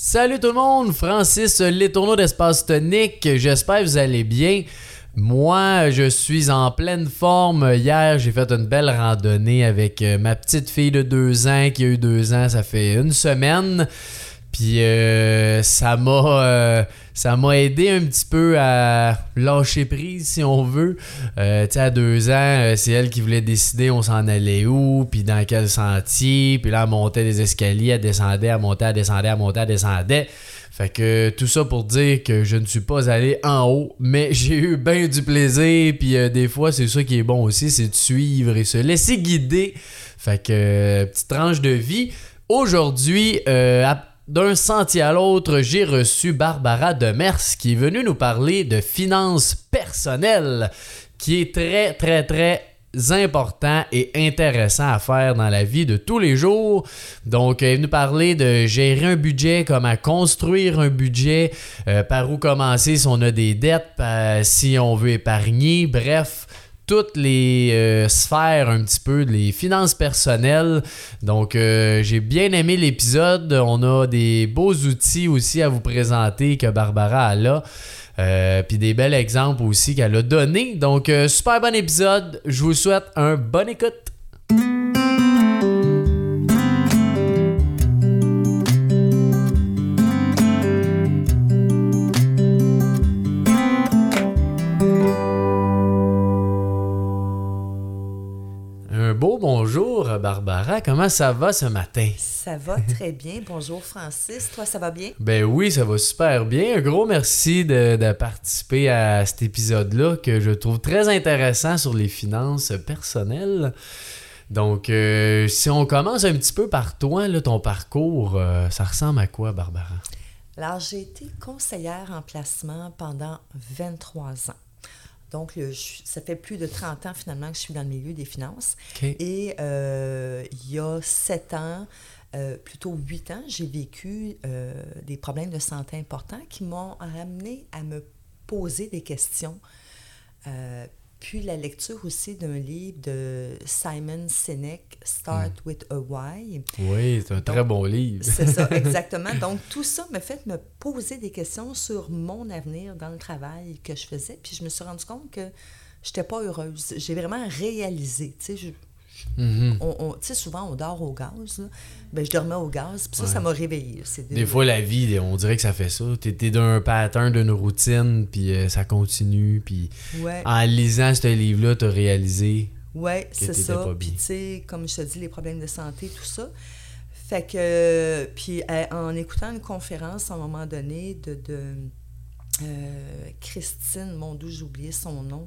Salut tout le monde, Francis Les Tourneaux d'Espace Tonique, j'espère que vous allez bien. Moi, je suis en pleine forme. Hier, j'ai fait une belle randonnée avec euh, ma petite fille de deux ans qui a eu deux ans, ça fait une semaine. Puis euh, ça m'a euh, ça m'a aidé un petit peu à lâcher prise si on veut. Euh, tu sais à deux ans, c'est elle qui voulait décider on s'en allait où, puis dans quel sentier, puis là elle montait des escaliers, elle descendait, elle montait, elle descendait, elle montait, elle descendait. Fait que tout ça pour dire que je ne suis pas allé en haut, mais j'ai eu bien du plaisir, puis des fois c'est ça qui est bon aussi, c'est de suivre et se laisser guider. Fait que petite tranche de vie. Aujourd'hui, euh, d'un sentier à l'autre, j'ai reçu Barbara Demers qui est venue nous parler de finances personnelles, qui est très, très, très important et intéressant à faire dans la vie de tous les jours. Donc, elle est venue parler de gérer un budget, comment construire un budget, euh, par où commencer si on a des dettes, si on veut épargner, bref toutes les euh, sphères un petit peu, les finances personnelles. Donc, euh, j'ai bien aimé l'épisode. On a des beaux outils aussi à vous présenter que Barbara a là. Euh, puis des bels exemples aussi qu'elle a donnés. Donc, super bon épisode. Je vous souhaite un bon écoute. Barbara, comment ça va ce matin? Ça va très bien. Bonjour Francis, toi ça va bien? Ben oui, ça va super bien. Un gros merci de, participer à cet épisode-là que je trouve très intéressant sur les finances personnelles. Donc, euh, si on commence un petit peu par toi, là, ton parcours, euh, ça ressemble à quoi, Barbara? Alors, j'ai été conseillère en placement pendant 23 ans. Donc, ça fait plus de 30 ans finalement que je suis dans le milieu des finances. Et euh, il y a 7 ans, euh, plutôt 8 ans, j'ai vécu euh, des problèmes de santé importants qui m'ont amené à me poser des questions puis la lecture aussi d'un livre de Simon Sinek, Start with a Why. Oui, c'est un très bon livre. c'est ça, exactement. Donc tout ça m'a fait me poser des questions sur mon avenir dans le travail que je faisais. Puis je me suis rendu compte que je n'étais pas heureuse. J'ai vraiment réalisé. Tu sais, On, tu sais, souvent, on dort au gaz. Ben, je dormais au gaz, puis ça, ça m'a réveillé. Des fois, la vie, on dirait que ça fait ça. Tu es, d'un pattern, d'une routine, puis euh, ça continue. Puis en lisant ce livre-là, tu as réalisé Oui, c'est ça. Puis, tu sais, comme je te dis, les problèmes de santé, tout ça. Fait que, puis euh, en écoutant une conférence à un moment donné de, de euh, Christine, mon j'ai oublié son nom,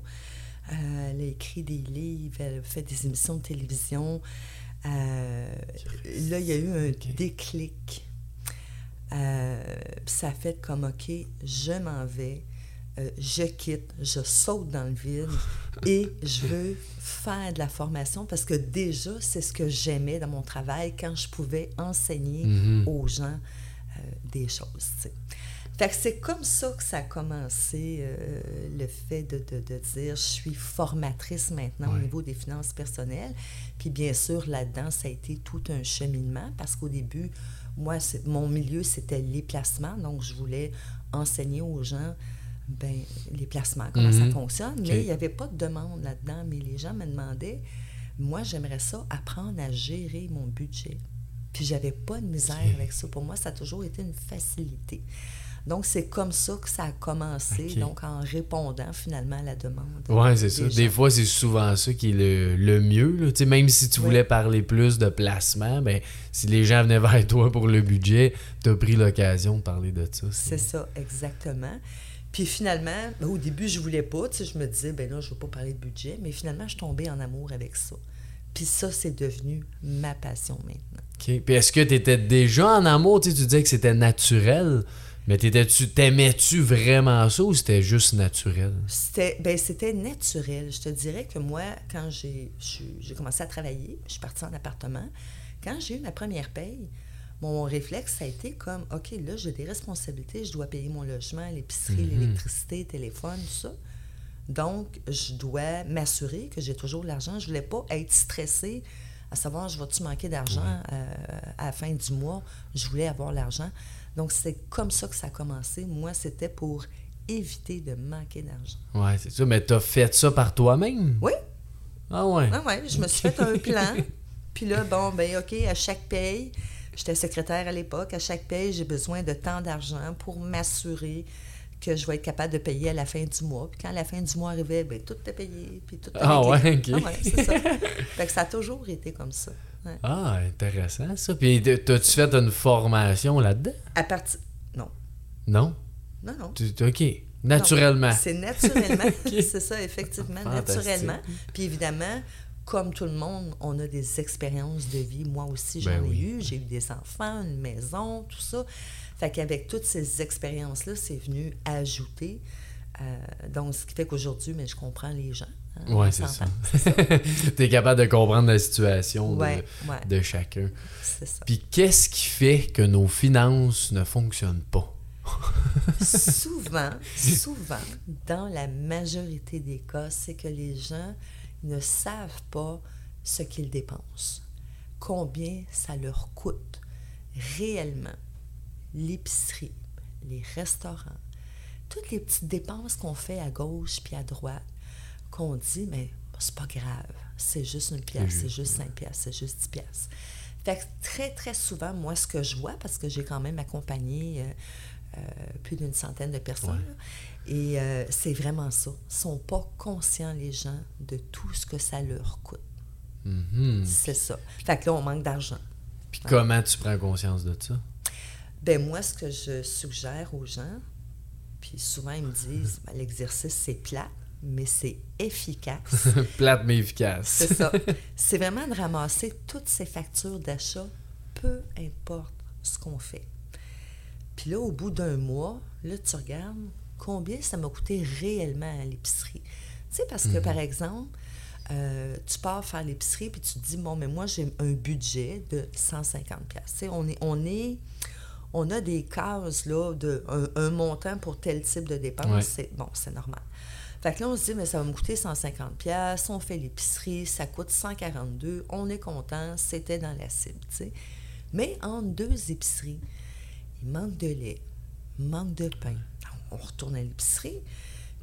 euh, elle a écrit des livres, elle a fait des émissions de télévision. Euh, là, il y a eu un déclic. Euh, ça a fait comme, OK, je m'en vais, je quitte, je saute dans le vide et je veux faire de la formation parce que déjà, c'est ce que j'aimais dans mon travail quand je pouvais enseigner mm-hmm. aux gens des choses c'est comme ça que ça a commencé, euh, le fait de, dire je suis formatrice maintenant au niveau des finances personnelles. Puis bien sûr, là-dedans, ça a été tout un cheminement parce qu'au début, moi, mon milieu, c'était les placements. Donc, je voulais enseigner aux gens ben, les placements, comment ça mhm. fonctionne. Mais il n'y avait pas de demande là-dedans. Mais les gens me demandaient, moi, j'aimerais ça, apprendre à gérer mon budget. Puis j'avais pas de misère avec ça. Pour moi, ça a toujours été une facilité. Donc, c'est comme ça que ça a commencé, donc en répondant finalement à la demande. Oui, c'est ça. Des fois, c'est souvent ça qui est le, mieux. Là. Même si tu voulais parler plus de placement, ben, si les gens venaient vers toi pour le budget, tu as pris l'occasion de parler de ça. C'est ça, exactement. Puis finalement, ben, au début, je voulais pas. Je me disais, ben là, je ne veux pas parler de budget. Mais finalement, je suis tombée en amour avec ça. Puis ça, c'est devenu ma passion maintenant. OK. Puis est-ce que tu étais déjà en amour? Tu disais que c'était naturel. Mais t'aimais-tu vraiment ça ou c'était juste naturel? C'était ben, c'était naturel. Je te dirais que moi, quand j'ai commencé à travailler, je suis partie en appartement, quand j'ai eu ma première paye, mon réflexe, ça a été comme, OK, là, j'ai des responsabilités, je dois payer mon logement, l'épicerie, mhm. l'électricité, téléphone, tout ça. Donc, je dois m'assurer que j'ai toujours l'argent. Je ne voulais pas être stressée à savoir, je vais-tu manquer d'argent euh, à la fin du mois? Je voulais avoir l'argent. Donc, c'est comme ça que ça a commencé. Moi, c'était pour éviter de manquer d'argent. Oui, c'est ça. Mais tu as fait ça par toi-même? Oui. Ah ouais? Ah ouais, je me suis fait un plan. Puis là, bon, ben OK, à chaque paye, j'étais secrétaire à l'époque, à chaque paye, j'ai besoin de tant d'argent pour m'assurer que je vais être capable de payer à la fin du mois. Puis quand la fin du mois arrivait, ben tout est payé, puis tout est Ah ouais, OK. Ah ouais, c'est ça. fait que ça a toujours été comme ça. Ouais. Ah, intéressant ça. Puis t'as-tu fait une formation là-dedans? À partir... Non. Non? Non, non. Tu- OK. Naturellement. C'est naturellement. C'est ça, effectivement, naturellement. Puis évidemment, comme tout le monde, on a des expériences de vie. Moi aussi, j'en Ben ai oui. eu. J'ai eu des enfants, une maison, tout ça. Fait qu'avec toutes ces expériences-là, c'est venu ajouter. euh, donc, ce qui fait qu'aujourd'hui, mais je comprends les gens. Ouais, c'est ça. s'entend. T'es capable de comprendre la situation de- ouais, de, chacun. c'est ça. Puis qu'est-ce qui fait que nos finances ne fonctionnent pas? souvent, souvent, dans la majorité des cas, c'est que les gens ne savent pas ce qu'ils dépensent, combien ça leur coûte réellement l'épicerie, les restaurants, toutes les petites dépenses qu'on fait à gauche puis à droite, qu'on dit, mais c'est pas grave, c'est juste une pièce, c'est juste cinq pièces, c'est juste dix pièces. Fait que très, très souvent, moi, ce que je vois, parce que j'ai quand même accompagné euh, euh, plus d'une centaine de personnes, et euh, c'est vraiment ça. Ils sont pas conscients, les gens, de tout ce que ça leur coûte. Mhm. C'est ça. Fait que là, on manque d'argent. Puis comment tu prends conscience de ça? Ben moi, ce que je suggère aux gens, puis souvent ils me disent, Ben, l'exercice c'est plat, mais c'est efficace. Plate mais efficace. c'est ça. C'est vraiment de ramasser toutes ces factures d'achat, peu importe ce qu'on fait. Puis là, au bout d'un mois, là, tu regardes combien ça m'a coûté réellement à l'épicerie. Tu sais, parce que, par exemple, euh, tu pars faire l'épicerie, puis tu te dis, bon, mais moi, j'ai un budget de 150 pièces. Tu sais, on est, on est, on a des cases, là, de un, un montant pour tel type de dépense. Ouais. Bon, c'est normal. Fait que là, on se dit, mais ça va me coûter 150 pièces. on fait l'épicerie, ça coûte 142, on est content, c'était dans la cible, tu sais. Mais entre deux épiceries, il manque de lait, il manque de pain. On retourne à l'épicerie,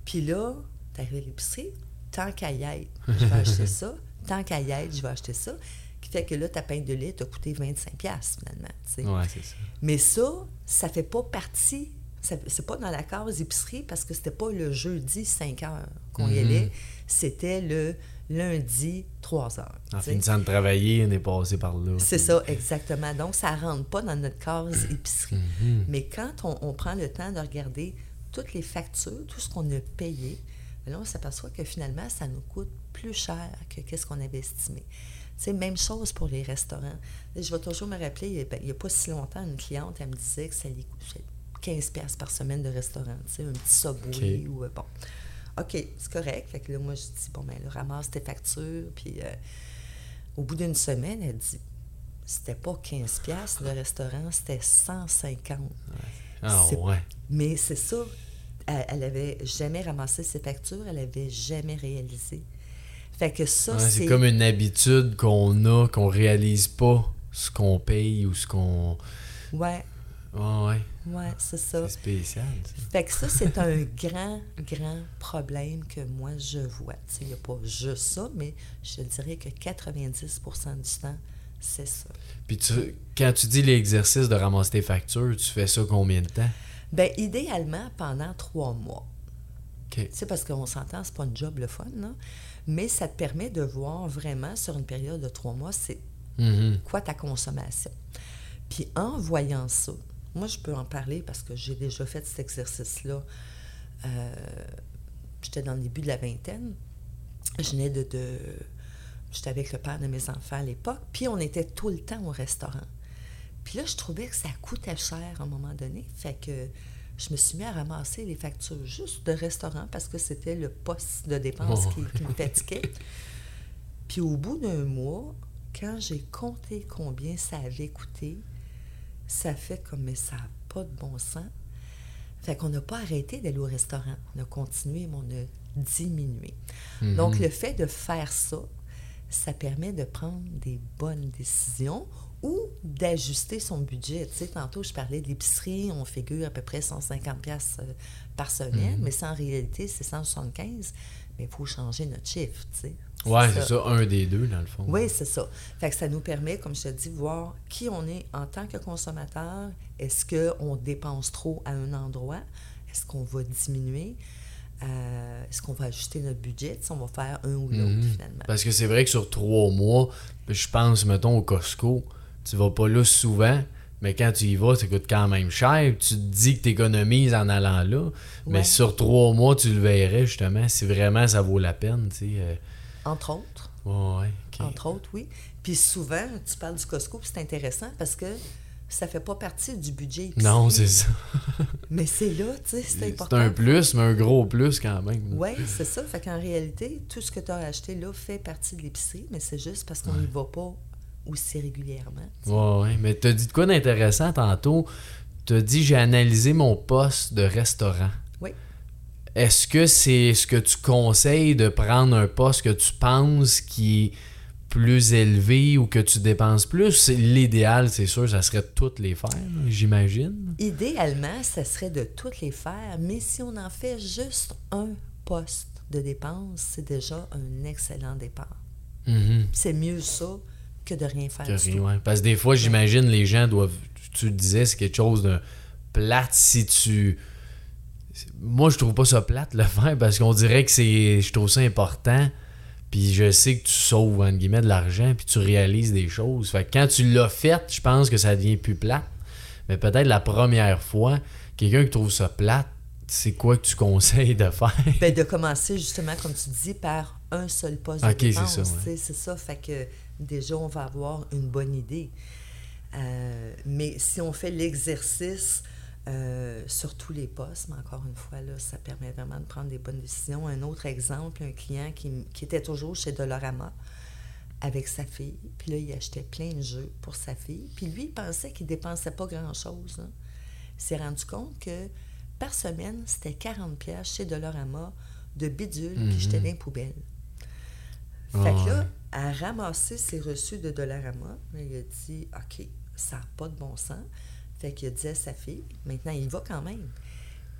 puis là, tu arrives à l'épicerie, tant qu'à y être, je vais acheter ça, tant qu'à y être, je vais acheter ça, qui fait que là, ta pain de lait t'a coûté 25 pièces finalement, tu sais. Ouais, c'est ça. Mais ça, ça fait pas partie. C'est pas dans la case épicerie parce que c'était pas le jeudi 5 heures qu'on y Mhm. allait. C'était le lundi 3 heures. En finissant de travailler, on est passé par là. C'est ça, exactement. Donc, ça rentre pas dans notre case épicerie. Mhm. Mais quand on, on prend le temps de regarder toutes les factures, tout ce qu'on a payé, ben là, on s'aperçoit que finalement, ça nous coûte plus cher que qu'est-ce qu'on avait estimé. C'est même chose pour les restaurants. Je vais toujours me rappeler, il n'y a, ben, a pas si longtemps, une cliente, elle me disait que ça lui coûtait 15 pièces par semaine de restaurant, tu sais, un petit Subway OK. ou euh, bon. OK, c'est correct. Fait que là, moi, je dis, bon, ben là, ramasse tes factures, puis euh, au bout d'une semaine, elle dit, c'était pas 15 pièces le restaurant, c'était 150. Ah c'est- ouais. Mais c'est ça, elle, elle avait jamais ramassé ses factures, elle avait jamais réalisé. Fait que ça, Ouais, c'est comme une habitude qu'on a, qu'on réalise pas ce qu'on paye ou ce qu'on. Ouais, Ouais, ouais. Ouais, c'est ça. C'est spécial. ça. Fait que ça, c'est un grand, grand problème que moi, je vois. Il n'y a pas juste ça, mais je dirais que 90% du temps, c'est ça. Puis tu, quand tu dis l'exercice de ramasser tes factures, tu fais ça combien de temps? Bien, idéalement, pendant trois mois. OK. Tu sais, parce qu'on s'entend, c'est pas un job le fun, là. Mais ça te permet de voir vraiment sur une période de trois mois, c'est Mhm. quoi ta consommation. Puis en voyant ça, moi, je peux en parler parce que j'ai déjà fait cet exercice-là. Euh, J'étais dans le début de la vingtaine. Je venais de... de J'étais avec le père de mes enfants à l'époque. Puis on était tout le temps au restaurant. Puis là, je trouvais que ça coûtait cher à un moment donné. Fait que je me suis mis à ramasser les factures juste de restaurant parce que c'était le poste de dépense Oh. qui, qui me fatiguait. Puis au bout d'un mois, quand j'ai compté combien ça avait coûté, ça fait comme, mais ça n'a pas de bon sens. Fait qu'on n'a pas arrêté d'aller au restaurant. On a continué, mais on a diminué. Mhm. Donc, le fait de faire ça, ça permet de prendre des bonnes décisions ou d'ajuster son budget. Tu sais, tantôt, je parlais de l'épicerie, on figure à peu près 150 pièces euh, par semaine, mhm. mais ça, en réalité, c'est 175. Mais il faut changer notre chiffre, tu sais. Oui, c'est ça, un des deux, dans le fond. Oui, c'est ça. Fait que ça nous permet, comme je te dis, voir qui on est en tant que consommateur. Est-ce qu'on dépense trop à un endroit? Est-ce qu'on va diminuer? Euh, est-ce qu'on va ajuster notre budget? Si on va faire un ou l'autre, mhm. finalement. Parce que c'est vrai que sur trois mois, je pense, mettons, au Costco, tu vas pas là souvent, mais quand tu y vas, ça coûte quand même cher. Tu te dis que tu économises en allant là, mais sur trois mois, tu le verrais justement si vraiment ça vaut la peine. Tu sais, euh. Entre autres. Ouais, Entre autres, oui. Puis souvent, tu parles du Costco, c'est intéressant parce que ça fait pas partie du budget. Non, c'est ça. mais c'est là, tu sais, c'est important. C'est un plus, mais un gros plus quand même. Oui, c'est ça. Fait qu'en réalité, tout ce que tu as acheté là fait partie de l'épicerie, mais c'est juste parce qu'on n'y va pas aussi régulièrement. Oui, ouais. mais tu as dit de quoi d'intéressant tantôt? Tu as dit j'ai analysé mon poste de restaurant. Est-ce que c'est ce que tu conseilles de prendre un poste que tu penses qui est plus élevé ou que tu dépenses plus? L'idéal, c'est sûr, ça serait de toutes les faire, j'imagine. Idéalement, ça serait de toutes les faire, mais si on en fait juste un poste de dépense, c'est déjà un excellent départ. Mm-hmm. C'est mieux ça que de rien faire. Parce que des fois, j'imagine, les gens doivent. Tu disais, c'est quelque chose de plate si tu. Moi, je trouve pas ça plate le faire parce qu'on dirait que c'est. Je trouve ça important. Puis je sais que tu sauves, entre guillemets, de l'argent, puis tu réalises des choses. Fait que quand tu l'as fait, je pense que ça devient plus plate. Mais peut-être la première fois, quelqu'un qui trouve ça plate, c'est quoi que tu conseilles de faire? Ben, de commencer justement, comme tu dis, par un seul poste de dépense. C'est ça, c'est ça. Fait que déjà, on va avoir une bonne idée. Euh, mais si on fait l'exercice euh, sur tous les postes, mais encore une fois, là, ça permet vraiment de prendre des bonnes décisions. Un autre exemple, un client qui, était toujours chez Dolorama avec sa fille, puis là, il achetait plein de jeux pour sa fille, puis lui, il pensait qu'il dépensait pas grand-chose. Hein. Il s'est rendu compte que par semaine, c'était 40 pièces chez Dolorama de bidules qui jetaient dans les poubelles. Fait que là, à ramasser ses reçus de Dollarama. Il a dit OK, ça n'a pas de bon sens. Fait qu'il dit à sa fille Maintenant, il va quand même.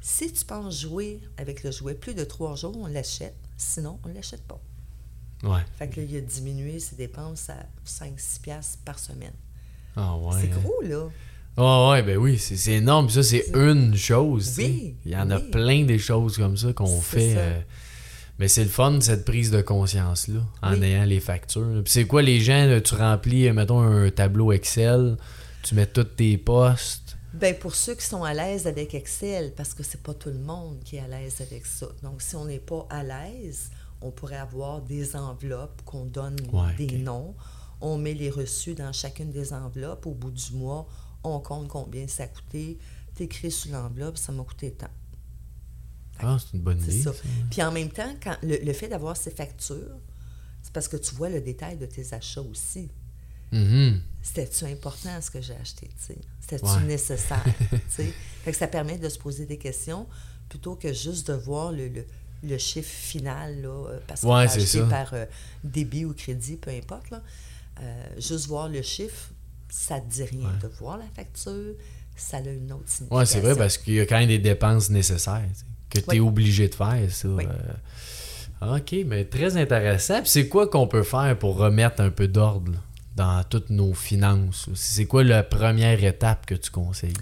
Si tu penses jouer avec le jouet plus de trois jours, on l'achète. Sinon, on ne l'achète pas. Ouais. Fait que là, il a diminué ses dépenses à 5-6$ par semaine. Ah ouais. C'est gros, là. Ah ouais, ben oui, c'est énorme. ça, c'est une chose. Oui. Il y en a plein des choses comme ça qu'on fait. Euh, mais c'est le fun, cette prise de conscience-là, en ayant les factures. Puis c'est quoi, les gens, tu remplis, mettons, un tableau Excel, tu mets tous tes postes. Bien, pour ceux qui sont à l'aise avec Excel, parce que c'est pas tout le monde qui est à l'aise avec ça. Donc, si on n'est pas à l'aise, on pourrait avoir des enveloppes qu'on donne des noms. On met les reçus dans chacune des enveloppes. Au bout du mois, on compte combien ça a coûté. écris sur l'enveloppe, ça m'a coûté tant. Ah, c'est une bonne idée. Ça. Puis en même temps, quand le, fait d'avoir ces factures, c'est parce que tu vois le détail de tes achats aussi. Mm-hmm. C'était-tu important ce que j'ai acheté? C'était-tu nécessaire? fait que ça permet de se poser des questions plutôt que juste de voir le, le, chiffre final, là, euh, parce qu'on ouais, acheté par euh, débit ou crédit, peu importe. Là. Euh, juste voir le chiffre, ça ne dit rien. De voir la facture, ça a une autre signification. Oui, c'est vrai, parce qu'il y a quand même des dépenses nécessaires que tu es obligé de faire, ça. Euh. OK, mais très intéressant. Puis c'est quoi qu'on peut faire pour remettre un peu d'ordre dans toutes nos finances? C'est quoi la première étape que tu conseilles?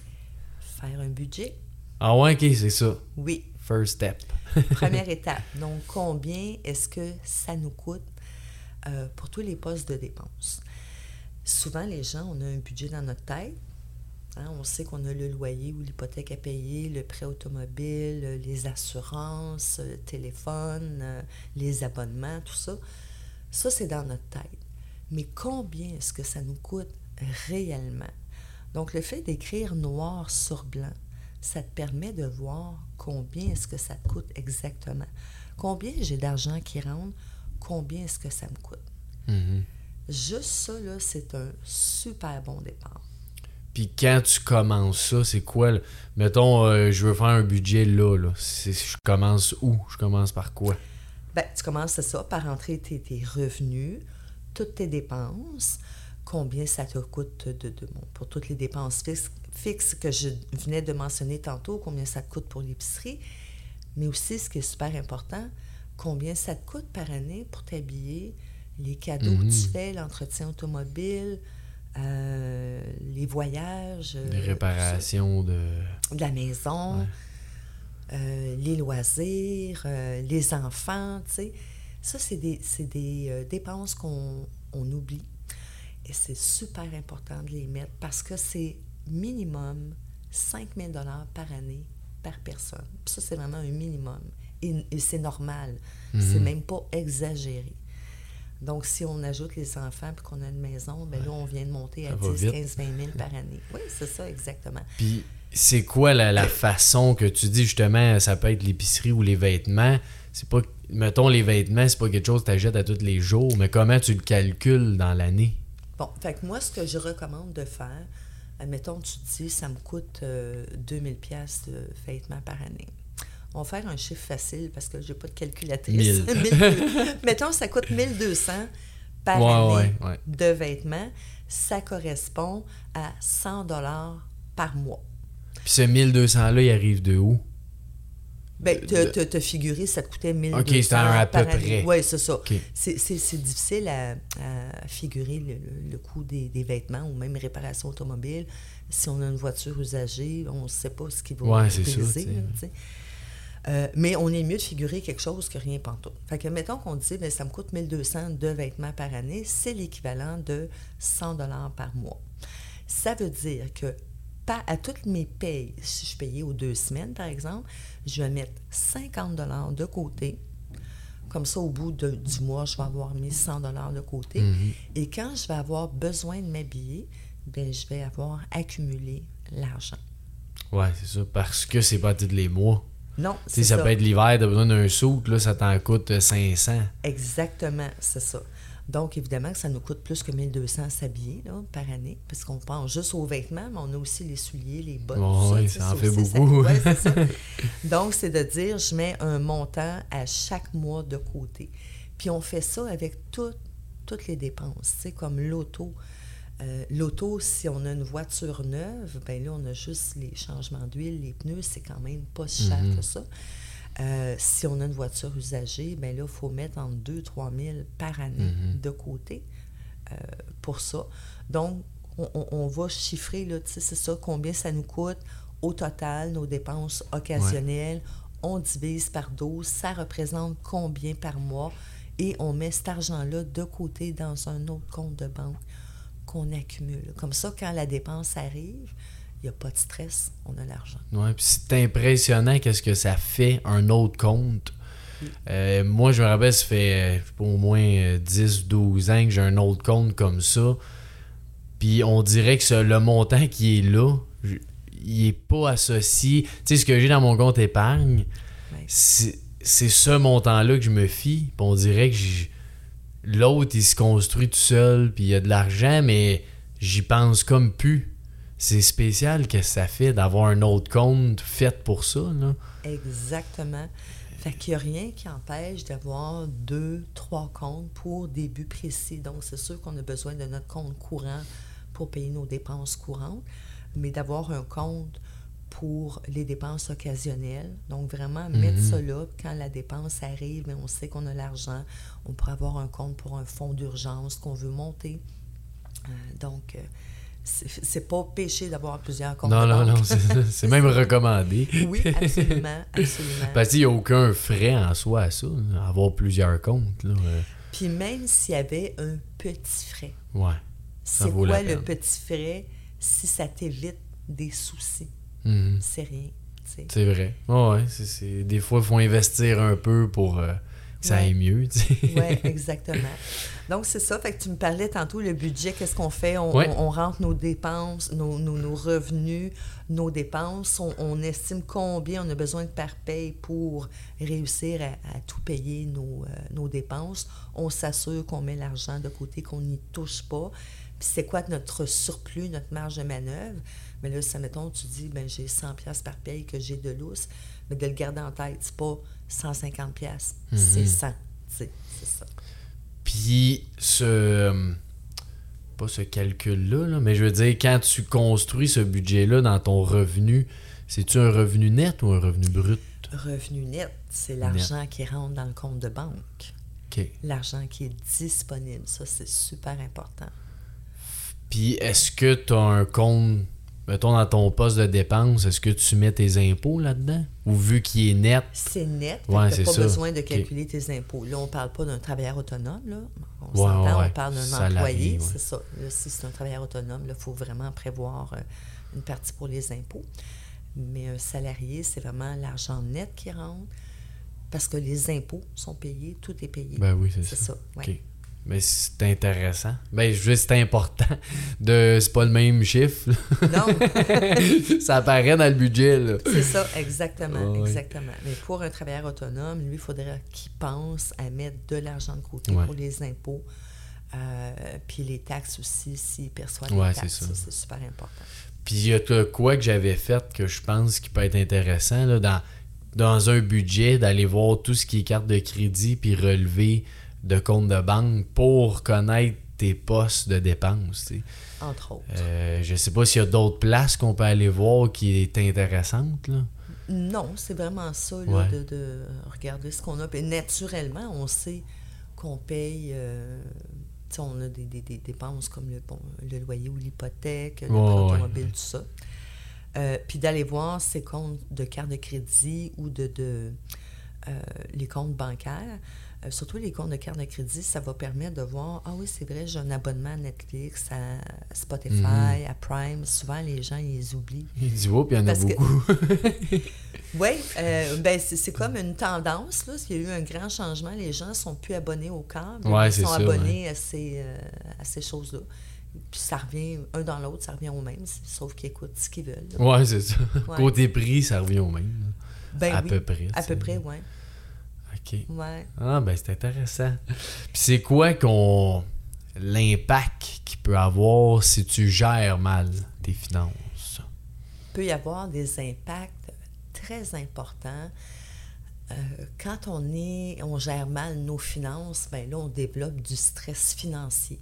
Faire un budget. Ah ouais, OK, c'est ça. Oui. First step. première étape. Donc, combien est-ce que ça nous coûte euh, pour tous les postes de dépenses? Souvent, les gens, on a un budget dans notre tête, Hein, on sait qu'on a le loyer ou l'hypothèque à payer, le prêt automobile, euh, les assurances, le téléphone, euh, les abonnements, tout ça. Ça, c'est dans notre tête. Mais combien est-ce que ça nous coûte réellement? Donc, le fait d'écrire noir sur blanc, ça te permet de voir combien est-ce que ça te coûte exactement. Combien j'ai d'argent qui rentre, combien est-ce que ça me coûte? Mm-hmm. Juste ça, c'est un super bon départ. Puis quand tu commences ça, c'est quoi? Mettons, euh, je veux faire un budget là. là. Je commence où? Je commence par quoi? Ben, tu commences, ça, par rentrer tes, revenus, toutes tes dépenses. combien ça te coûte de, pour toutes les dépenses fixes, que je venais de mentionner tantôt, combien ça te coûte pour l'épicerie, mais aussi, ce qui est super important, combien ça te coûte par année pour t'habiller, les cadeaux que tu mhm. fais, l'entretien automobile, euh, les voyages. Les réparations de... de... la maison, euh, les loisirs, euh, les enfants, tu sais. Ça, c'est des, des dépenses qu'on on oublie. Et c'est super important de les mettre parce que c'est minimum 5 000 par année par personne. ça, c'est vraiment un minimum. Et, c'est normal. C'est mhm. même pas exagéré. Donc, si on ajoute les enfants et qu'on a une maison, ben là, on vient de monter à 10, 15, 20 000 par année. Oui, c'est ça, exactement. Puis, c'est quoi la, façon que tu dis, justement, ça peut être l'épicerie ou les vêtements? C'est pas, mettons, les vêtements, c'est pas quelque chose que tu achètes à tous les jours, mais comment tu le calcules dans l'année? Bon, fait que moi, ce que je recommande de faire, admettons, tu te dis, ça me coûte 2000 euh, pièces de vêtements par année. On va faire un chiffre facile parce que je n'ai pas de calculatrice. mettons, ça coûte 1200 par année de vêtements. Ça correspond à 100 dollars par mois. Puis ce 1200-là, il arrive de où? Ben, te, figuré, ça te coûtait 1200 OK, c'était à peu près. Oui, c'est ça. C'est difficile à, figurer le, coût des, vêtements ou même réparation automobile. Si on a une voiture usagée, on ne sait pas ce qui va ouais, c'est euh, mais on est mieux de figurer quelque chose que rien pantoute. Fait que, mettons qu'on dit, ben, ça me coûte 1200 de vêtements par année, c'est l'équivalent de 100 dollars par mois. Ça veut dire que pas à toutes mes payes, si je payais aux deux semaines, par exemple, je vais mettre 50 dollars de côté. Comme ça, au bout du mois, je vais avoir mis 100 dollars de côté. Mhm. Et quand je vais avoir besoin de m'habiller, ben, je vais avoir accumulé l'argent. Oui, c'est ça. Parce que c'est pas tous les mois. Non, c'est ça. Ça peut être l'hiver, tu as besoin d'un sou, là, ça t'en coûte 500. Exactement, c'est ça. Donc, évidemment que ça nous coûte plus que 1200 s'habiller par année, parce qu'on pense juste aux vêtements, mais on a aussi les souliers, les bottes. oui, ça, en fait beaucoup. ça. Donc, c'est de dire, je mets un montant à chaque mois de côté. Puis on fait ça avec toutes les dépenses, comme l'auto. Euh, l'auto, si on a une voiture neuve, ben là, on a juste les changements d'huile, les pneus, c'est quand même pas cher mm-hmm. que ça. Euh, si on a une voiture usagée, bien là, il faut mettre entre 2 3 000 par année mhm. de côté euh, pour ça. Donc, on, va chiffrer, là, c'est ça, combien ça nous coûte au total, nos dépenses occasionnelles. On divise par 12, ça représente combien par mois? Et on met cet argent-là de côté dans un autre compte de banque qu'on accumule. Comme ça, quand la dépense arrive, il n'y a pas de stress, on a l'argent. Oui, puis c'est impressionnant qu'est-ce que ça fait un autre compte. Euh, moi, je me rappelle, ça fait euh, au moins 10-12 euh, ans que j'ai un autre compte comme ça. Puis on dirait que le montant qui est là, il n'est pas associé. Tu sais, ce que j'ai dans mon compte épargne, c'est ce montant-là que je me fie. Puis on dirait que l'autre, il se construit tout seul, puis il y a de l'argent, mais j'y pense comme plus c'est spécial que ça fait d'avoir un autre compte fait pour ça. Là. Exactement. Fait qu'il n'y a rien qui empêche d'avoir deux, trois comptes pour des buts précis. Donc, c'est sûr qu'on a besoin de notre compte courant pour payer nos dépenses courantes, mais d'avoir un compte pour les dépenses occasionnelles. Donc, vraiment, mettre mhm. ça là. Quand la dépense arrive, mais on sait qu'on a l'argent, on pourrait avoir un compte pour un fonds d'urgence qu'on veut monter. Euh, donc, euh, c'est pas péché d'avoir plusieurs comptes. Non, non, non, c'est même recommandé. oui, absolument, absolument. Parce qu'il n'y a aucun frais en soi à ça, avoir plusieurs comptes. Là. Puis même s'il y avait un petit frais. Ouais. C'est quoi le petit frais si ça t'évite des soucis? Mhm. C'est rien. C'est vrai. ouais, c'est des fois, il faut investir un peu pour. Euh, ça aille mieux. Tu sais. Oui, exactement. Donc, c'est ça. Fait que tu me parlais tantôt, le budget, qu'est-ce qu'on fait? On, on, rentre nos dépenses, nos, nos, nos revenus, nos dépenses. On, on, estime combien on a besoin de par paye pour réussir à, tout payer nos, euh, nos dépenses. On s'assure qu'on met l'argent de côté, qu'on n'y touche pas. Puis c'est quoi notre surplus, notre marge de manœuvre? Mais là, ça, mettons, tu dis, ben j'ai 100 pièces par paye que j'ai de lousse, mais de le garder en tête, c'est pas 150 pièces, c'est 100. Mhm. C'est ça. Puis ce pas ce calcul-là, mais je veux dire, quand tu construis ce budget-là dans ton revenu, c'est-tu un revenu net ou un revenu brut? Revenu net, c'est l'argent qui rentre dans le compte de banque. L'argent qui est disponible, ça c'est super important. Puis est-ce que tu as un compte, mettons dans ton poste de dépense, est-ce que tu mets tes impôts là-dedans? Ou vu qu'il est net? C'est net, tu n'as pas besoin de calculer tes impôts. Là, on ne parle pas d'un travailleur autonome, là. On s'entend, on parle d'un employé, c'est ça. Là, si c'est un travailleur autonome, il faut vraiment prévoir euh, une partie pour les impôts. Mais un salarié, c'est vraiment l'argent net qui rentre parce que les impôts sont payés, tout est payé. Ben oui, c'est ça. Mais c'est intéressant. Ben, c'est important. De, c'est pas le même chiffre. Non. ça apparaît dans le budget. C'est ça, exactement. exactement. Mais pour un travailleur autonome, lui, il faudrait qu'il pense à mettre de l'argent de côté pour les impôts. Euh, puis les taxes aussi, s'il perçoit des taxes. C'est super important. Puis il y a quoi que j'avais fait que je pense qui peut être intéressant là, dans dans un budget, d'aller voir tout ce qui est carte de crédit puis relever de compte de banque pour connaître tes postes de dépenses. Entre autres. Euh, je sais pas s'il y a d'autres places qu'on peut aller voir qui est intéressante. Là. Non, c'est vraiment ça, de, regarder ce qu'on a. Et naturellement, on sait qu'on paye. Euh, on a des, dépenses comme le, le loyer ou l'hypothèque, le automobile, tout ça. Euh, puis d'aller voir ses comptes de carte de crédit ou de, de euh, les comptes bancaires. Euh, surtout les comptes de carte de crédit, ça va permettre de voir, ah oui, c'est vrai, j'ai un abonnement à Netflix, à Spotify, mhm. à Prime. Souvent, les gens, ils oublient. Ils disent, oh, puis il y en a beaucoup. oui, ben, c'est comme une tendance. Là. Il y a eu un grand changement. Les gens ne sont plus abonnés au câble. ils sont abonnés à ces, à ces choses-là. Puis ça revient, un dans l'autre, ça revient au même, sauf qu'ils écoutent ce qu'ils veulent. Oui, c'est ça. Côté prix, ça revient au même. Ben à peu près. À peu près, oui. OK. Ouais. Ah, ben c'est intéressant. Puis c'est quoi qu'on l'impact qu'il peut avoir si tu gères mal tes finances? Il peut y avoir des impacts très importants. Euh, quand on est, on gère mal nos finances, ben là, on développe du stress financier.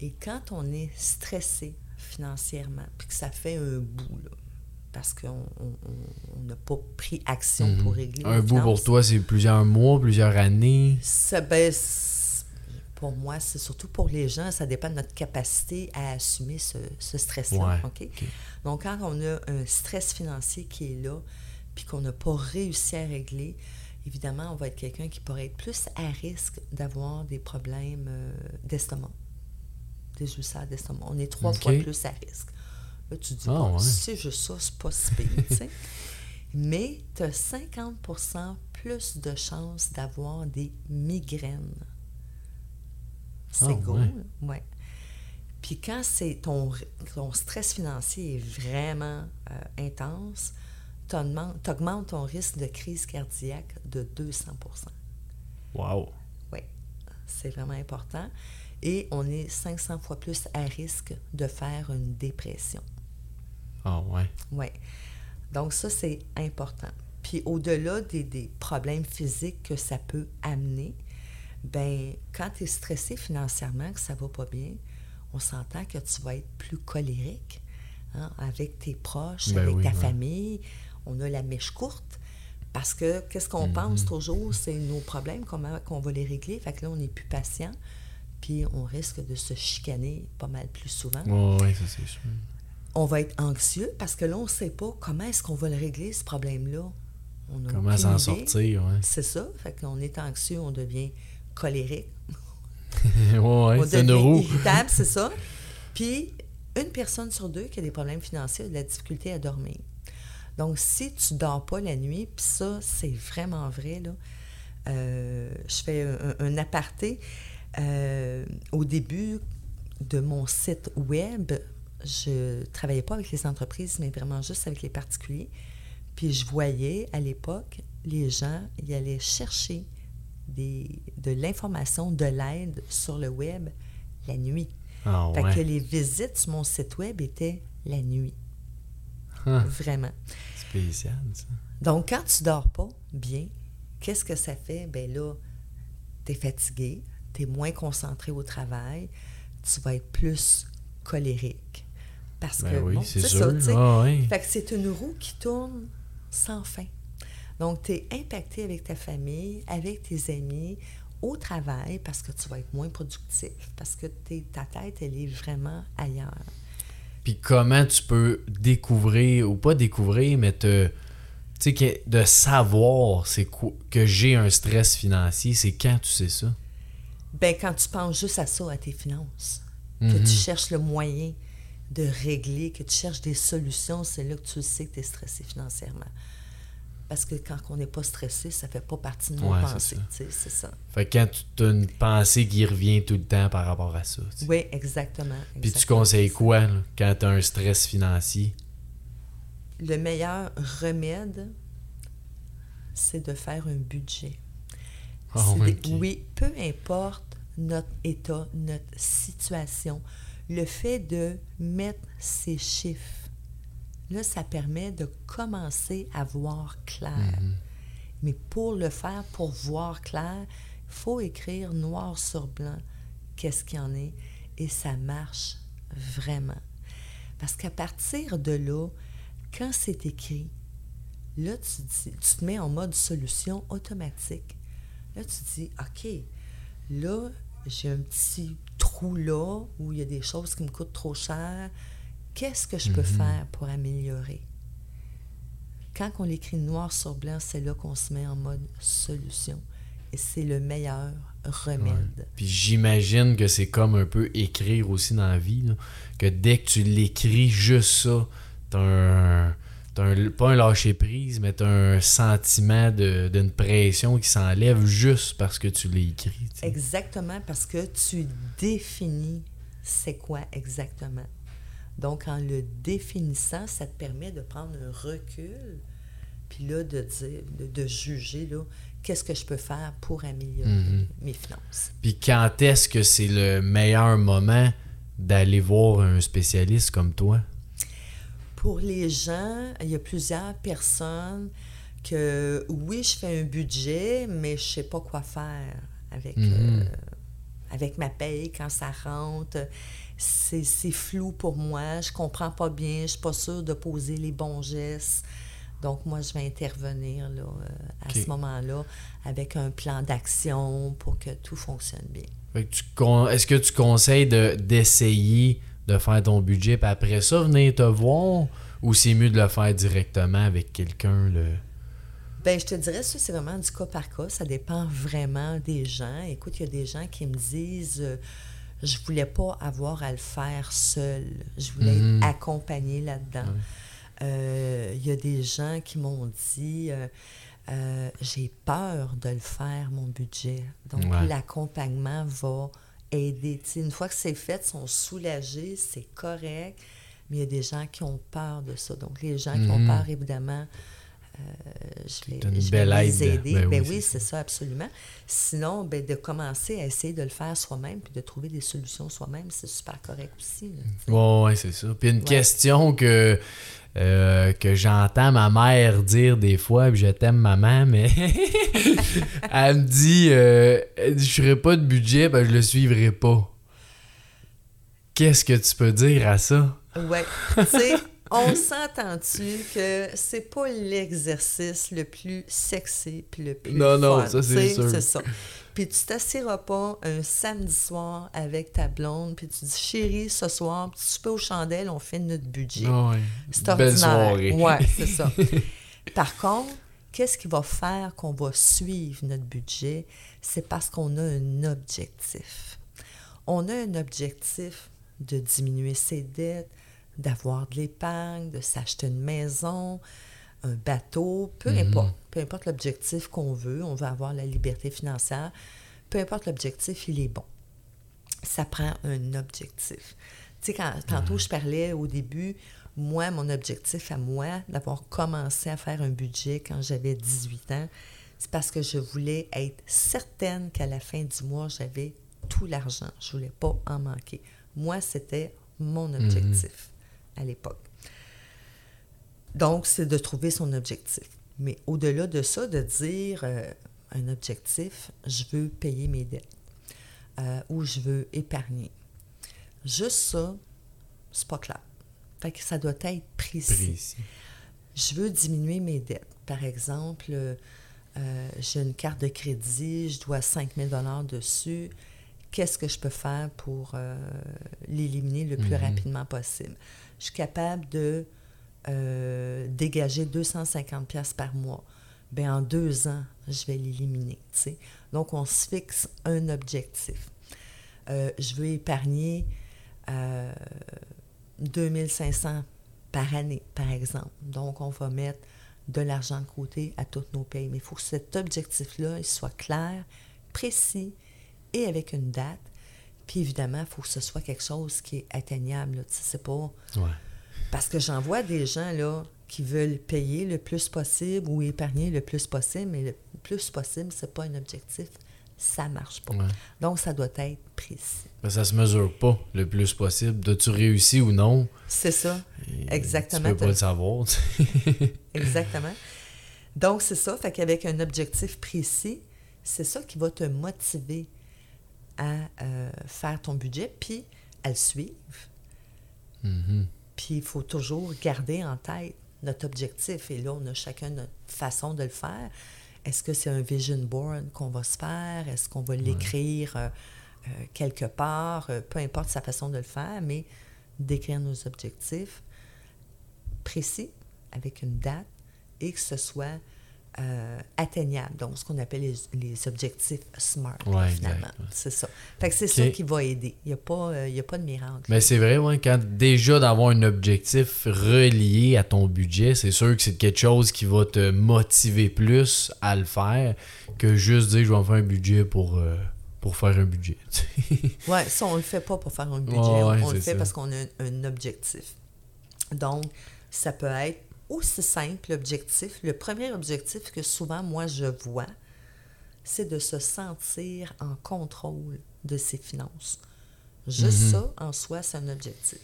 Et quand on est stressé financièrement, puis que ça fait un bout, parce qu'on n'a pas pris action mhm. pour régler Un bout pour toi, c'est plusieurs mois, plusieurs années? Ça baisse. Pour moi, c'est surtout pour les gens, ça dépend de notre capacité à assumer ce, stress-là. Donc, quand on a un stress financier qui est là, puis qu'on n'a pas réussi à régler, évidemment, on va être quelqu'un qui pourrait être plus à risque d'avoir des problèmes euh, d'estomac des ulcères d'estomac. On est trois fois plus à risque. Là, tu dis, ah, c'est juste ça, c'est pas si pire, Mais tu as 50 plus de chances d'avoir des migraines. C'est gros, ouais. Puis quand c'est ton, ton stress financier est vraiment euh, intense, tu augmentes ton risque de crise cardiaque de 200 Wow! Oui, c'est vraiment important et on est 500 fois plus à risque de faire une dépression. Ah ouais. Oui. Donc ça, c'est important. Puis au-delà des, problèmes physiques que ça peut amener, ben quand tu es stressé financièrement, que ça va pas bien, on s'entend que tu vas être plus colérique hein, avec tes proches, ben avec ta famille. On a la mèche courte. Parce que qu'est-ce qu'on mm-hmm. pense toujours, c'est nos problèmes, comment on va les régler. Fait que là, on n'est plus patient puis on risque de se chicaner pas mal plus souvent. oui, ça c'est sûr. On va être anxieux parce que là, on ne sait pas comment est-ce qu'on va le régler, ce problème-là. comment s'en sortir, oui. C'est ça. Fait qu'on est anxieux, on devient colérique. oui, c'est une roue. irritable, c'est ça. Puis, une personne sur deux qui a des problèmes financiers a de la difficulté à dormir. Donc, si tu ne dors pas la nuit, puis ça, c'est vraiment vrai, là, euh, je fais un aparté. Euh, au début de mon site web, je travaillais pas avec les entreprises, mais vraiment juste avec les particuliers. Puis je voyais à l'époque, les gens, ils allaient chercher des, de l'information, de l'aide sur le web la nuit. Ah, fait que les visites sur mon site web étaient la nuit. Ah. Vraiment. Spécial, ça. Donc, quand tu dors pas bien, qu'est-ce que ça fait? Ben là, tu es fatigué, tu es moins concentré au travail, tu vas être plus colérique. Parce Ben que, oui, bon, c'est ça. Ah, ouais. Fait que c'est une roue qui tourne sans fin. Donc, tu es impacté avec ta famille, avec tes amis, au travail, parce que tu vas être moins productif, parce que ta tête, elle est vraiment ailleurs. Puis comment tu peux découvrir, ou pas découvrir, mais te. Tu sais, que- de savoir c'est quoi, que j'ai un stress financier, c'est quand tu sais ça? Ben, quand tu penses juste à ça, à tes finances, que tu cherches le moyen de régler, que tu cherches des solutions, c'est là que tu sais que tu es stressé financièrement. Parce que quand on n'est pas stressé, ça fait pas partie de nos Ouais, pensées. C'est ça. Fait que quand tu as une pensée qui revient tout le temps par rapport à ça. Oui, exactement. Puis tu conseilles quoi là, quand tu as un stress financier? Le meilleur remède, c'est de faire un budget. Ah, des-. Oui, peu importe notre état, notre situation, le fait de mettre ces chiffres, là, ça permet de commencer à voir clair. Mhm. Mais pour le faire, pour voir clair, il faut écrire noir sur blanc qu'est-ce qu'il y en est et ça marche vraiment. Parce qu'à partir de là, quand c'est écrit, là, tu, dis- tu te mets en mode solution automatique. Là, tu dis, OK, là, j'ai un petit là où il y a des choses qui me coûtent trop cher. Qu'est-ce que je peux Mhm. faire pour améliorer? Quand on l'écrit noir sur blanc, c'est là qu'on se met en mode solution. Et c'est le meilleur remède. Puis j'imagine que c'est comme un peu écrire aussi dans la vie. là, que dès que tu l'écris juste ça, t'as un, t'as un- Pas un lâcher-prise, mais t'as un sentiment de- d'une pression qui s'enlève juste parce que tu l'as écrit. Exactement, parce que tu définis c'est quoi exactement. Donc, en le définissant, ça te permet de prendre un recul, puis là, de dire, de, de juger, là, qu'est-ce que je peux faire pour améliorer Mhm. mes finances. Puis quand est-ce que c'est le meilleur moment d'aller voir un spécialiste comme toi? Pour les gens, il y a plusieurs personnes que, oui, je fais un budget, mais je sais pas quoi faire avec, Mhm. euh, avec ma paye quand ça rentre. C'est flou pour moi, je comprends pas bien, je suis pas sûre de poser les bons gestes. Donc, moi, je vais intervenir là, euh, à ce moment-là avec un plan d'action pour que tout fonctionne bien. Est-ce que tu conseilles de- d'essayer de faire ton budget, puis après ça, venir te voir? Ou c'est mieux de le faire directement avec quelqu'un? Le... Ben, je te dirais, ça, c'est vraiment du cas par cas. Ça dépend vraiment des gens. Écoute, il y a des gens qui me disent euh, je voulais pas avoir à le faire seul. Je voulais Mhm. être accompagnée là-dedans. Ouais. Euh, Il y a des gens qui m'ont dit euh, euh, j'ai peur de le faire, mon budget. Donc, Ouais. l'accompagnement va aider. Une fois que c'est fait, ils sont soulagés, c'est correct. Mais il y a des gens qui ont peur de ça. Donc, les gens qui ont Mhm. peur, évidemment, euh, je vais, je les aide. aider. Ben Ben, oui, oui, c'est ça, absolument. Sinon, ben, de commencer à essayer de le faire soi-même puis de trouver des solutions soi-même, c'est super correct aussi. là, sais. Ouais, ouais, c'est ça. Puis une Ouais. question que, euh, que j'entends ma mère dire des fois, puis je t'aime maman, mais elle me dit euh, je ferai pas de budget, ben je le suivrai pas. Qu'est-ce que tu peux dire à ça? Ouais. tu sais, on s'entend-tu que c'est pas l'exercice le plus sexy puis le plus Non, non, ça, c'est sûr. C'est ça. Puis tu t'assiras pas un samedi soir avec ta blonde puis tu dis chérie ce soir petit souper aux chandelles on fait notre budget. Ouais. C'est ordinaire. Ouais, c'est ça. Par contre, qu'est-ce qui va faire qu'on va suivre notre budget? C'est parce qu'on a un objectif. On a un objectif de diminuer ses dettes, d'avoir de l'épargne, de s'acheter une maison, un bateau, peu Mhm. importe. Peu importe l'objectif qu'on veut, on veut avoir la liberté financière. Peu importe l'objectif, il est bon. Ça prend un objectif. Tu sais, quand, tantôt, je parlais au début, moi, mon objectif à moi, d'avoir commencé à faire un budget quand j'avais 18 ans, c'est parce que je voulais être certaine qu'à la fin du mois, j'avais tout l'argent. Je voulais pas en manquer. Moi, c'était mon objectif à l'époque. Donc, c'est de trouver son objectif. Mais au-delà de ça, de dire euh, un objectif, je veux payer mes dettes euh, ou je veux épargner. Juste ça, c'est pas clair. Fait que ça doit être précis. Je veux diminuer mes dettes. Par exemple, euh, j'ai une carte de crédit, je dois 5 000 dessus. Qu'est-ce que je peux faire pour l'éliminer le plus mhm. rapidement possible? Je suis capable de euh, dégager 250 pièces par mois. Bien, en deux ans, je vais l'éliminer. Donc, on se fixe un objectif. je veux épargner 2500 par année, par exemple. Donc, on va mettre de l'argent de côté à toutes nos pays. Mais il faut que cet objectif-là soit clair, précis et avec une date. Puis évidemment, il faut que ce soit quelque chose qui est atteignable. C'est pas. Parce que j'en vois des gens là, qui veulent payer le plus possible ou épargner le plus possible, mais le plus possible, c'est pas un objectif ça marche pas. Donc, ça doit être précis. Ben, ça se mesure pas le plus possible. de tu réussi ou non? C'est ça. Exactement. Tu peux pas le savoir. Exactement. Donc, c'est ça. Fait qu'avec un objectif précis, c'est ça qui va te motiver à euh, faire ton budget, puis à le suivre. Mm-hmm. Puis il faut toujours garder en tête notre objectif. Et là, on a chacun notre façon de le faire. Est-ce que c'est un vision board qu'on va se faire? Est-ce qu'on va l'écrire euh, euh, quelque part? Euh, peu importe sa façon de le faire, mais d'écrire nos objectifs précis, avec une date, et que ce soit euh, atteignable. Donc, ce qu'on appelle les, objectifs SMART, finalement. C'est ça. Fait que c'est ça qui va aider. Il n'y a, pas, euh, a pas de miracle. Mais c'est vrai, ouais, quand déjà d'avoir un objectif relié à ton budget, c'est sûr que c'est quelque chose qui va te motiver plus à le faire que juste dire je vais me faire un budget pour. Euh, pour faire un budget. oui, ça, on ne le fait pas pour faire un budget. on, le fait parce qu'on a un objectif. Donc, ça peut être aussi simple l'objectif. Le premier objectif que souvent moi je vois, c'est de se sentir en contrôle de ses finances. Juste mhm. ça, en soi, c'est un objectif.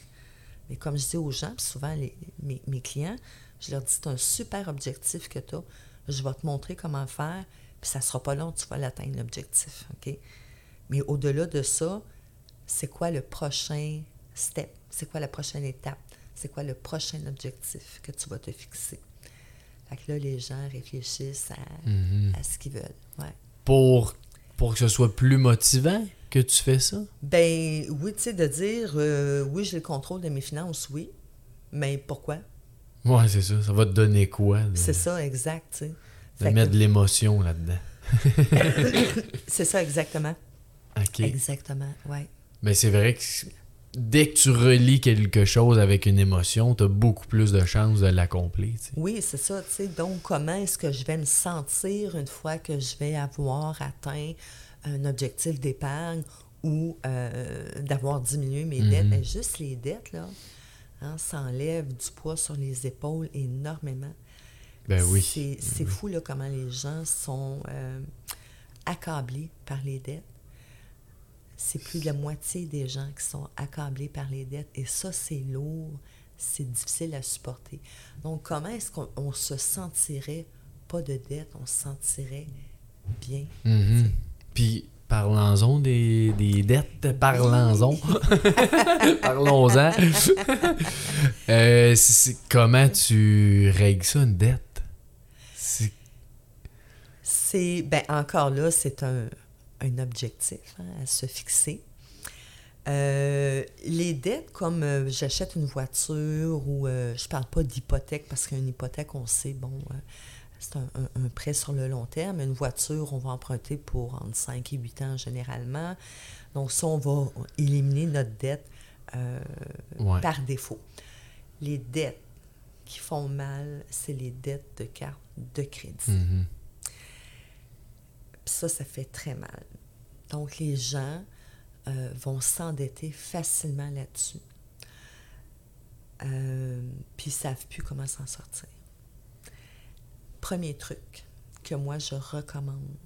Mais comme je dis aux gens, souvent les, mes, clients, je leur dis c'est un super objectif que tu as. Je vais te montrer comment faire, puis ça ne sera pas long, tu vas l'atteindre, l'objectif. OK? Mais au-delà de ça, c'est quoi le prochain step? C'est quoi la prochaine étape? C'est quoi le prochain objectif que tu vas te fixer? Fait que là, les gens réfléchissent à, mhm. ce qu'ils veulent. Ouais. Pour, pour que ce soit plus motivant que tu fais ça? Ben oui, tu sais, de dire euh, oui, j'ai le contrôle de mes finances, oui, mais pourquoi? Oui, c'est ça. Ça va te donner quoi? C'est ça, exact. Tu sais. De mettre de l'émotion là-dedans. c'est ça, exactement. OK. Exactement, oui. Mais c'est vrai que dès que tu relis quelque chose avec une émotion, tu as beaucoup plus de chances de l'accomplir. Oui, c'est ça. Donc, comment est-ce que je vais me sentir une fois que je vais avoir atteint un objectif d'épargne ou euh, d'avoir diminué mes dettes? Mhm. Ben, juste les dettes, là, hein, ça enlève du poids sur les épaules énormément. Ben oui. C'est mhm. fou là, comment les gens sont euh, accablés par les dettes c'est plus de la moitié des gens qui sont accablés par les dettes. Et ça, c'est lourd, c'est difficile à supporter. Donc, comment est-ce qu'on se sentirait pas de dette, on se sentirait bien? Mm-hmm. Puis, parlons-en des, dettes, parlons-en. Parlons-en. Euh, comment tu règles ça, une dette? C'est, ben encore là, c'est un, un objectif hein, à se fixer. Euh, les dettes, comme euh, j'achète une voiture ou euh, je ne parle pas d'hypothèque parce qu'une hypothèque, on sait, bon, c'est un, prêt sur le long terme. Une voiture, on va emprunter pour entre 5 et 8 ans généralement. Donc, ça, on va éliminer notre dette par défaut. Les dettes qui font mal, c'est les dettes de carte de crédit. Mm-hmm ça, ça fait très mal. Donc, les gens euh, vont s'endetter facilement là-dessus. Euh, puis ils ne savent plus comment s'en sortir. Premier truc que moi je recommande,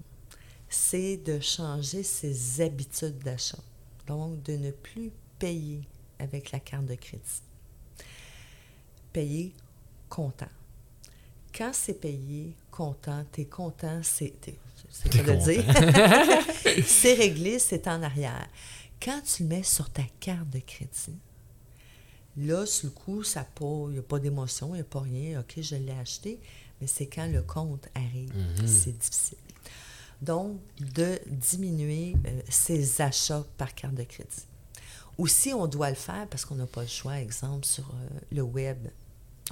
c'est de changer ses habitudes d'achat. Donc, de ne plus payer avec la carte de crédit. Payer content. Quand c'est payé content, tu c'est c'est dire. c'est réglé, c'est en arrière. Quand tu le mets sur ta carte de crédit, là, sur le coup, ça il n'y a pas d'émotion, il n'y a pas rien. OK, je l'ai acheté, mais c'est quand le compte arrive, Mhm. c'est difficile. Donc, de diminuer euh, ses achats par carte de crédit. Aussi, on doit le faire parce qu'on n'a pas le choix, exemple, sur euh, le web.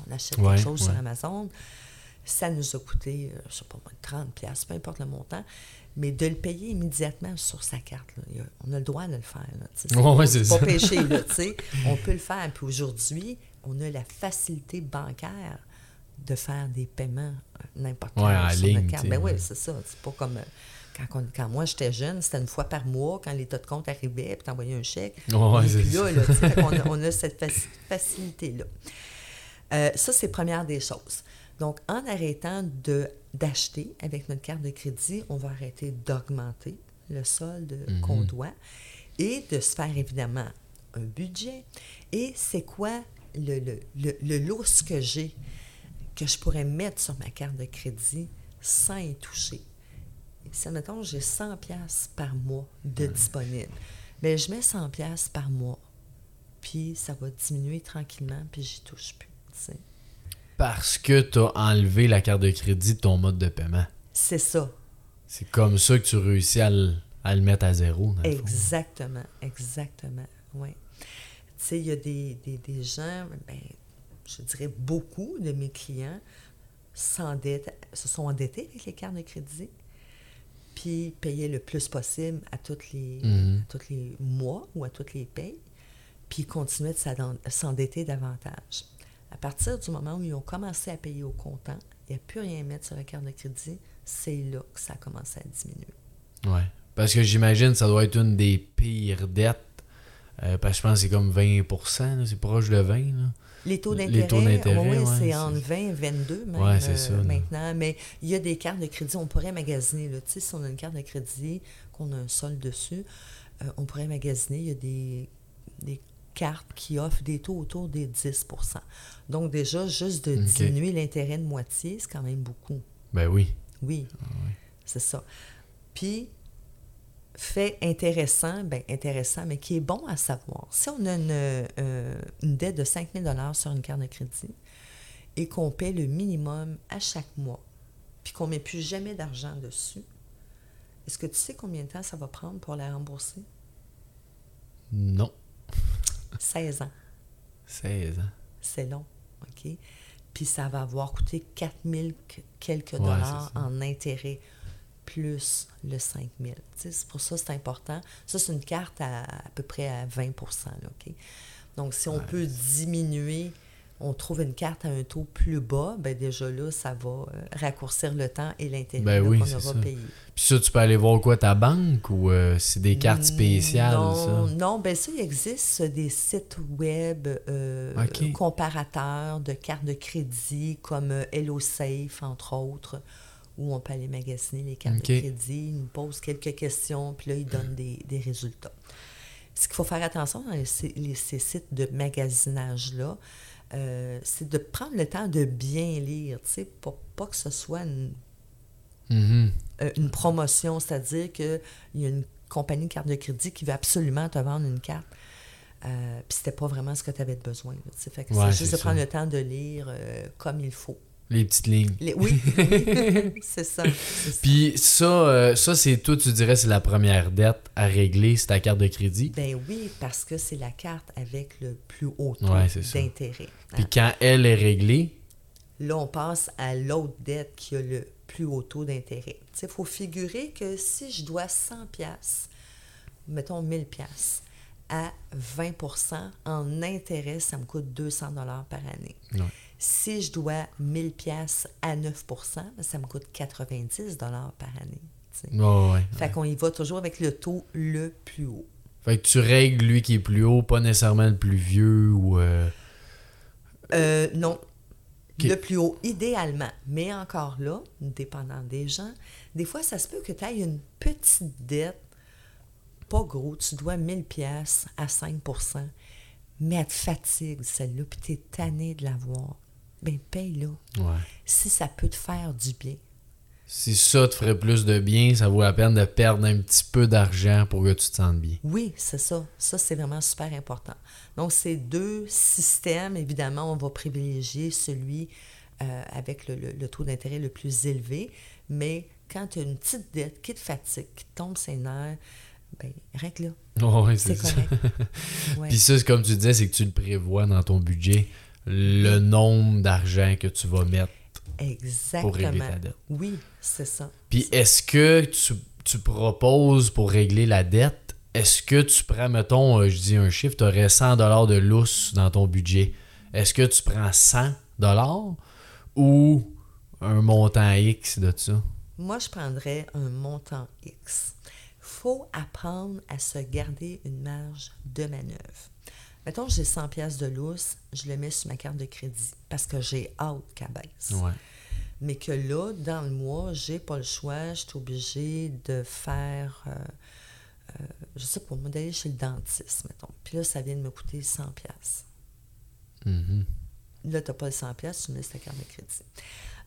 On achète Ouais, quelque chose sur. Amazon. Ça nous a coûté, euh, je sais pas moi, 30 pièces, peu importe le montant, mais de le payer immédiatement sur sa carte. là. On a le droit de le faire. tu sais. Ouais, c'est pas péché, là, sais. On peut le faire. Puis aujourd'hui, on a la facilité bancaire de faire des paiements euh, n'importe Ouais, sur ligne, notre carte. Ben oui, c'est ça. C'est pas comme euh, quand, on- quand moi j'étais jeune, c'était une fois par mois, quand l'état de compte arrivait, puis t'envoyais un chèque. Et c'est puis là, a, on a cette faci- facilité-là. Euh, ça, c'est première des choses. Donc, en arrêtant de, d'acheter avec notre carte de crédit, on va arrêter d'augmenter le solde Mhm. qu'on doit et de se faire évidemment un budget. Et c'est quoi le, le, le, le lousse que j'ai que je pourrais mettre sur ma carte de crédit sans y toucher? Si, mettons, j'ai 100 pièces par mois de disponible, bien, je mets 100 pièces par mois, puis ça va diminuer tranquillement, puis j'y touche plus. Parce que tu as enlevé la carte de crédit de ton mode de paiement. C'est ça. C'est comme ça que tu réussis à le, à le mettre à zéro. dans le fond. Exactement, exactement, oui. Tu sais, il y a des, des, des gens, ben, je dirais beaucoup de mes clients se sont endettés avec les cartes de crédit, puis payaient le plus possible à tous les, Mhm. tous les mois ou à toutes les payes, puis continuaient de s'endetter davantage. À partir du moment où ils ont commencé à payer au comptant, il n'y a plus rien à mettre sur la carte de crédit, c'est là que ça a commencé à diminuer. Ouais. Parce que j'imagine que ça doit être une des pires dettes. Euh, parce que je pense que c'est comme 20%, là, c'est proche de 20. Là. Les taux d'intérêt, oui, ouais, c'est entre 20 et 22 même Ouais, c'est euh, ça, maintenant. Mais il y a des cartes de crédit, on pourrait magasiner. Là. Si on a une carte de crédit, qu'on a un solde dessus, euh, on pourrait magasiner. Il y a des, des cartes qui offrent des taux autour des 10% Donc déjà, juste de diminuer l'intérêt de moitié, c'est quand même beaucoup. Ben oui. Oui, c'est ça. Puis, fait intéressant, ben intéressant, mais qui est bon à savoir. Si on a une, euh, une dette de 5 000 sur une carte de crédit et qu'on paie le minimum à chaque mois, puis qu'on ne met plus jamais d'argent dessus, est-ce que tu sais combien de temps ça va prendre pour la rembourser? Non. 16 ans. 16 ans. C'est long, OK? Puis ça va avoir coûté 4 000 que- quelques Ouais, dollars en intérêt, plus le 5 000. Tu sais, C'est pour ça que c'est important. Ça, c'est une carte à à peu près à 20 là, OK? Donc, si on Ouais, peut diminuer, on trouve une carte à un taux plus bas, ben déjà là, ça va euh, raccourcir le temps et l'intérêt Ben oui, qu'on aura ça. payé. Puis ça, tu peux aller voir quoi, ta banque ou euh, c'est des cartes spéciales, non, ça? Non, ben ça, il existe des sites web euh, comparateurs de cartes de crédit comme HelloSafe, entre autres, où on peut aller magasiner les cartes de crédit. Ils nous posent quelques questions, puis là, ils donnent des, des résultats. Ce qu'il faut faire attention dans les, les- ces sites de magasinage-là, euh, c'est de prendre le temps de bien lire, tu sais, pour pas que ce soit une Mhm. euh, une promotion, c'est-à-dire qu'il y a une compagnie de carte de crédit qui veut absolument te vendre une carte. Euh, puis c'était pas vraiment ce que tu avais besoin. là, tu sais. Fait que Ouais, c'est juste de ça. prendre le temps de lire euh, comme il faut. Les petites lignes. Les- oui, c'est ça. Puis ça, euh, ça c'est tout, tu dirais, c'est la première dette à régler, c'est ta carte de crédit. Ben oui, parce que c'est la carte avec le plus haut taux Ouais, d'intérêt. Puis quand elle est réglée, Là, on passe à l'autre dette qui a le plus haut taux d'intérêt. Il faut figurer que si je dois 100 pièces, mettons 1000 pièces à 20% en intérêt, ça me coûte 200 dollars par année. Ouais. Si je dois 1000 pièces à 9% ben, ça me coûte 90 dollars par année. ouais. Fait qu'on y va toujours avec le taux le plus haut. Fait que tu règles lui qui est plus haut, pas nécessairement le plus vieux ou... euh, Euh, non. Le plus haut, idéalement. Mais encore là, dépendant des gens, des fois, ça se peut que tu aies une petite dette, pas gros, tu dois 1000 pièces à 5% mais elle te fatigue, celle-là, puis tu es tanné de l'avoir. Bien, paye-la. Ouais. Si ça peut te faire du bien. si ça te ferait plus de bien, ça vaut la peine de perdre un petit peu d'argent pour que tu te sentes bien. Oui, c'est ça. Ça, c'est vraiment super important. Donc, ces deux systèmes, évidemment, on va privilégier celui euh, avec le, taux d'intérêt le plus élevé, mais quand tu as une petite dette qui te fatigue, qui te tombe ses nerfs, ben, règle-la. oui, c'est correct. Puis ça, comme tu disais, c'est que tu le prévois dans ton budget, le nombre d'argent que tu vas mettre Exactement. pour régler ta dette. Oui, c'est ça. Puis est-ce que tu, tu, proposes pour régler la dette, est-ce que tu prends, mettons, euh, je dis un chiffre, tu aurais 100 de lousse dans ton budget. Est-ce que tu prends 100 ou un montant X de ça? Moi, je prendrais un montant X. faut apprendre à se garder une marge de manœuvre. Mettons, j'ai 100 pièces de lousse, je le mets sur ma carte de crédit parce que j'ai hâte qu'elle baisse. Mais que là, dans le mois, j'ai pas le choix, je suis obligée de faire, euh, euh, je sais pas, moi, d'aller chez le dentiste, mettons. Puis là, ça vient de me coûter 100 pièces. Mm-hmm. Là, tu n'as pas le 100 pièces, tu mets ta carte de crédit.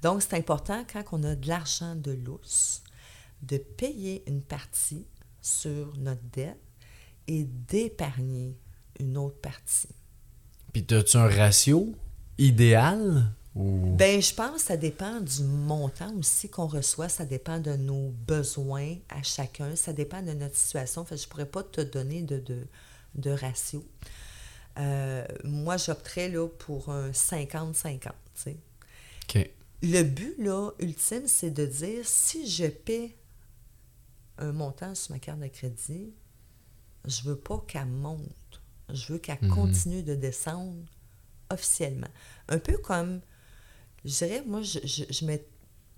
Donc, c'est important, quand on a de l'argent de lousse, de payer une partie sur notre dette et d'épargner une autre partie. Puis, as-tu un ratio idéal? Ou... Ben, je pense que ça dépend du montant aussi qu'on reçoit. Ça dépend de nos besoins à chacun. Ça dépend de notre situation. Fait je ne pourrais pas te donner de, de, ratio. Euh, moi, j'opterais là, pour un 50-50. Le but là, ultime, c'est de dire si je paie un montant sur ma carte de crédit, je veux pas qu'elle monte. Je veux qu'elle mhm. continue de descendre officiellement. Un peu comme, je dirais, moi, je, je, je,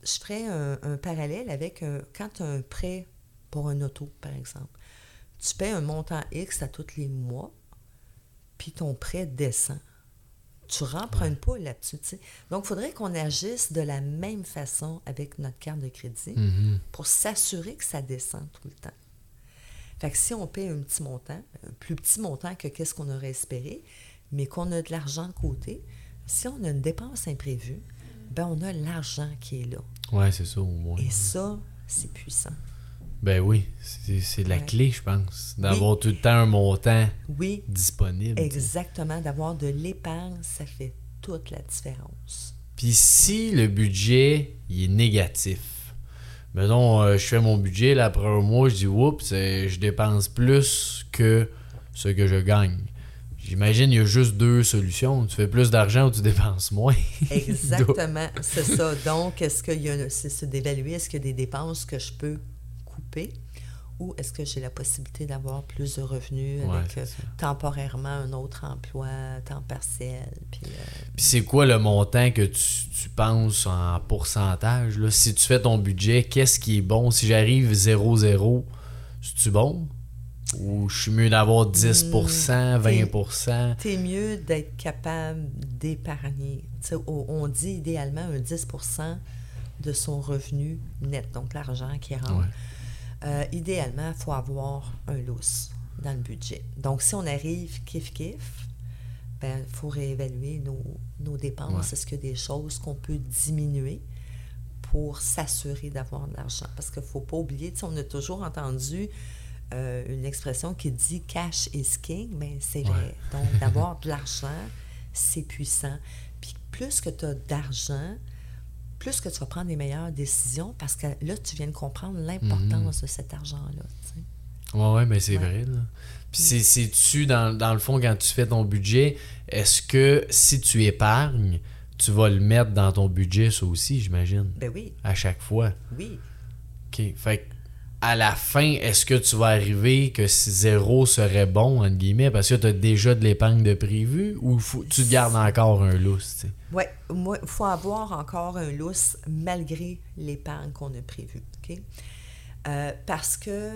je ferais un, parallèle avec quand tu as un prêt pour un auto, par exemple. Tu paies un montant X à tous les mois, puis ton prêt descend. Tu ne rempruntes pas là-dessus. Donc, il faudrait qu'on agisse de la même façon avec notre carte de crédit mhm. pour s'assurer que ça descend tout le temps. Fait que si on paye un petit montant, un plus petit montant que qu'est-ce qu'on aurait espéré, mais qu'on a de l'argent de côté, si on a une dépense imprévue, ben on a l'argent qui est là. Oui, c'est ça au moins. Et ça, c'est puissant. Ben oui, c'est la clé, je pense, d'avoir tout le temps un montant oui, disponible. Exactement, d'avoir de l'épargne, ça fait toute la différence. Puis si le budget il est négatif, mettons, euh, je fais mon budget, là, après un mois, je dis, oups, je dépense plus que ce que je gagne. J'imagine il y a juste deux solutions. Tu fais plus d'argent ou tu dépenses moins. Exactement, c'est ça. Donc, est-ce qu'il y a, c'est d'évaluer, est-ce qu'il y a des dépenses que je peux couper? Est-ce que j'ai la possibilité d'avoir plus de revenus avec euh, temporairement un autre emploi, temps partiel. Puis, euh, c'est quoi le montant que tu, tu penses en pourcentage? Là? Si tu fais ton budget, qu'est-ce qui est bon? Si j'arrive 0-0, c'est-tu bon? Ou je suis mieux d'avoir 10% 20 Tu es mieux d'être capable d'épargner. On dit idéalement un 10% de son revenu net, donc l'argent qui rentre. Euh, idéalement, il faut avoir un lousse dans le budget. Donc, si on arrive kiff-kiff, il ben, faut réévaluer nos, dépenses. Est-ce qu'il y a des choses qu'on peut diminuer pour s'assurer d'avoir de l'argent? Parce qu'il ne faut pas oublier, on a toujours entendu euh, une expression qui dit cash is king, mais c'est vrai. Donc, d'avoir de l'argent, c'est puissant. Puis plus que tu as d'argent, plus que tu vas prendre les meilleures décisions parce que là, tu viens de comprendre l'importance mhm. de cet argent-là. Oui, ouais, mais c'est vrai. Puis c'est-tu, dans, dans, le fond, quand tu fais ton budget, est-ce que si tu épargnes, tu vas le mettre dans ton budget, ça aussi, j'imagine? Ben oui. À chaque fois? Oui. OK. Fait à la fin, est-ce que tu vas arriver que zéro serait bon, entre guillemets, parce que tu as déjà de l'épargne de prévu ou tu te gardes encore un lousse? Oui, il faut avoir encore un lousse malgré l'épargne qu'on a prévue. Euh, parce que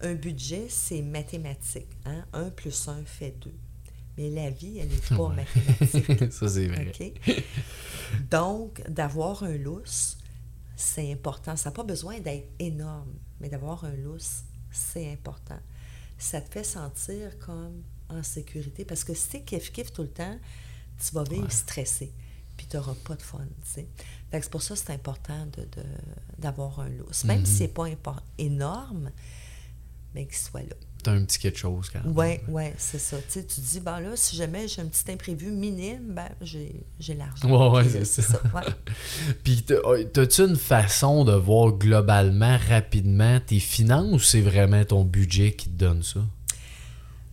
un budget, c'est mathématique. Hein? 1 plus 1 fait 2. Mais la vie, elle n'est pas mathématique. Ça, c'est vrai. Donc, d'avoir un lousse, c'est important. Ça n'a pas besoin d'être énorme mais d'avoir un lousse, c'est important. Ça te fait sentir comme en sécurité parce que si tu es kiff-kiff tout le temps, tu vas vivre stressé. puis tu n'auras pas de fun, tu c'est pour ça que c'est important d'avoir de, un lousse. Même si mm-hmm. ce n'est pas énorme, mais qu'il soit là. T'as un petit quelque chose quand même. Oui, oui, c'est ça. Tu, tu dis, ben là, si jamais j'ai un petit imprévu minime, ben j'ai l'argent. Oui, ouais, c'est ça. Puis, oh, t'as-tu une façon de voir globalement, rapidement, tes finances ou c'est vraiment ton budget qui te donne ça?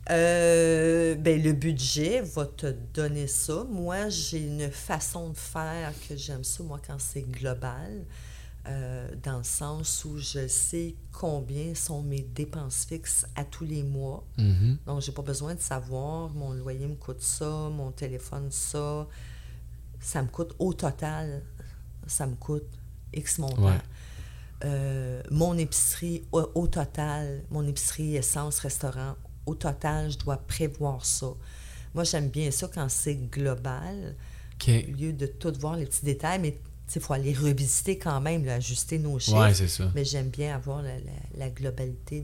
Euh, ben, le budget va te donner ça. Moi, j'ai une façon de faire que j'aime ça, moi, quand c'est global. Euh, dans le sens où je sais combien sont mes dépenses fixes à tous les mois. Mm-hmm. Donc, je n'ai pas besoin de savoir mon loyer me coûte ça, mon téléphone ça. Ça me coûte au total, ça me coûte X montant. Euh, mon épicerie au, total, mon épicerie essence, restaurant, au total, je dois prévoir ça. Moi, j'aime bien ça quand c'est global, au lieu de tout voir les petits détails, mais il faut aller revisiter quand même, ajuster nos chiffres. Oui, c'est ça. Mais j'aime bien avoir la, globalité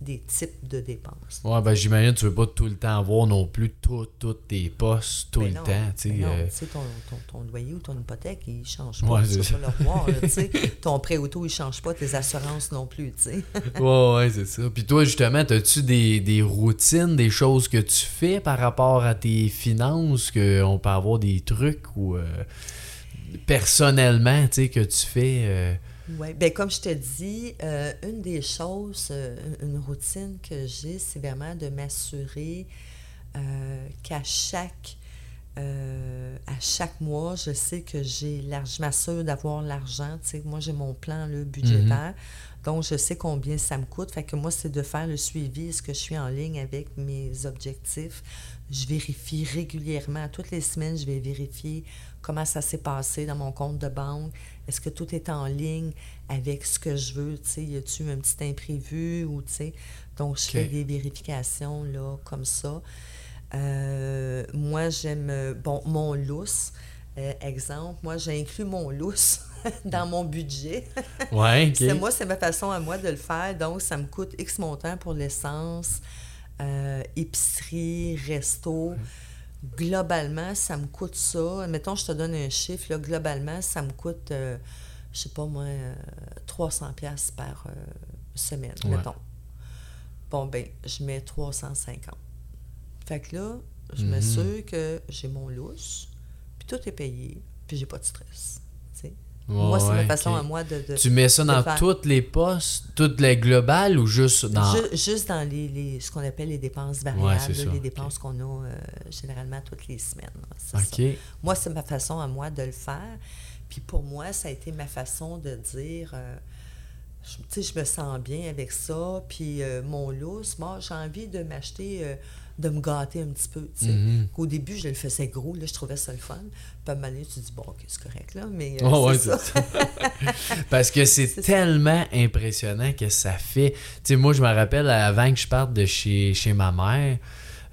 des types de dépenses. Oui, ben j'imagine que tu ne veux pas tout le temps avoir non plus tous tes postes tout ben le temps. Ben non, euh... ton, ton, ton, loyer ou ton hypothèque, il ne change pas. Ouais, tu le ton prêt auto, il ne change pas. Tes assurances non plus. Oui, oui, c'est ça. Puis toi, justement, as-tu des, des, routines, des choses que tu fais par rapport à tes finances, qu'on peut avoir des trucs ou... Euh, personnellement, tu sais, que tu fais? Euh? Oui, bien comme je te dis, euh, une des choses, euh, une routine que j'ai, c'est vraiment de m'assurer qu'à chaque à chaque mois, je sais que j'ai l'argent, je m'assure d'avoir l'argent. Tu sais, moi, j'ai mon plan le budgétaire. Mm-hmm. Donc, je sais combien ça me coûte. Fait que moi, c'est de faire le suivi. Est-ce que je suis en ligne avec mes objectifs? Je vérifie régulièrement. Toutes les semaines, je vais vérifier comment ça s'est passé dans mon compte de banque, est-ce que tout est en ligne avec ce que je veux, tu sais, y a-tu un petit imprévu ou, tu sais, donc je fais des vérifications, là, comme ça. Euh, moi, j'aime, bon, mon lousse, euh, exemple, moi, j'ai inclus mon lousse dans mon budget. Ouais, c'est moi, c'est ma façon à moi de le faire, donc ça me coûte X montant pour l'essence, euh, épicerie, resto globalement, ça me coûte ça. Mettons, je te donne un chiffre, là, globalement, ça me coûte, je euh, je sais pas moi, 300 euh, pièces par euh, semaine, mettons. Bon, ben, je mets 350. Fait que là, je me suis m'assure que j'ai mon lousse, puis tout est payé, puis j'ai pas de stress moi, c'est ma façon à moi de, Tu mets ça dans toutes les postes, toutes les globales ou juste dans. juste dans les, ce qu'on appelle les dépenses variables, les dépenses qu'on a euh, généralement toutes les semaines. Moi, c'est ma façon à moi de le faire. Puis pour moi, ça a été ma façon de dire. Euh, je, je me sens bien avec ça. Puis euh, mon lousse, moi, j'ai envie de m'acheter de me gâter un petit peu. Tu sais. Mm-hmm. Au début, je le faisais gros, là, je trouvais ça le fun. Puis à un moment donné, tu dis, bon, ok, c'est correct, là, mais. Euh, c'est ça. Parce que c'est tellement impressionnant que ça fait. Tu sais, moi, je me rappelle, avant que je parte de chez, chez ma mère,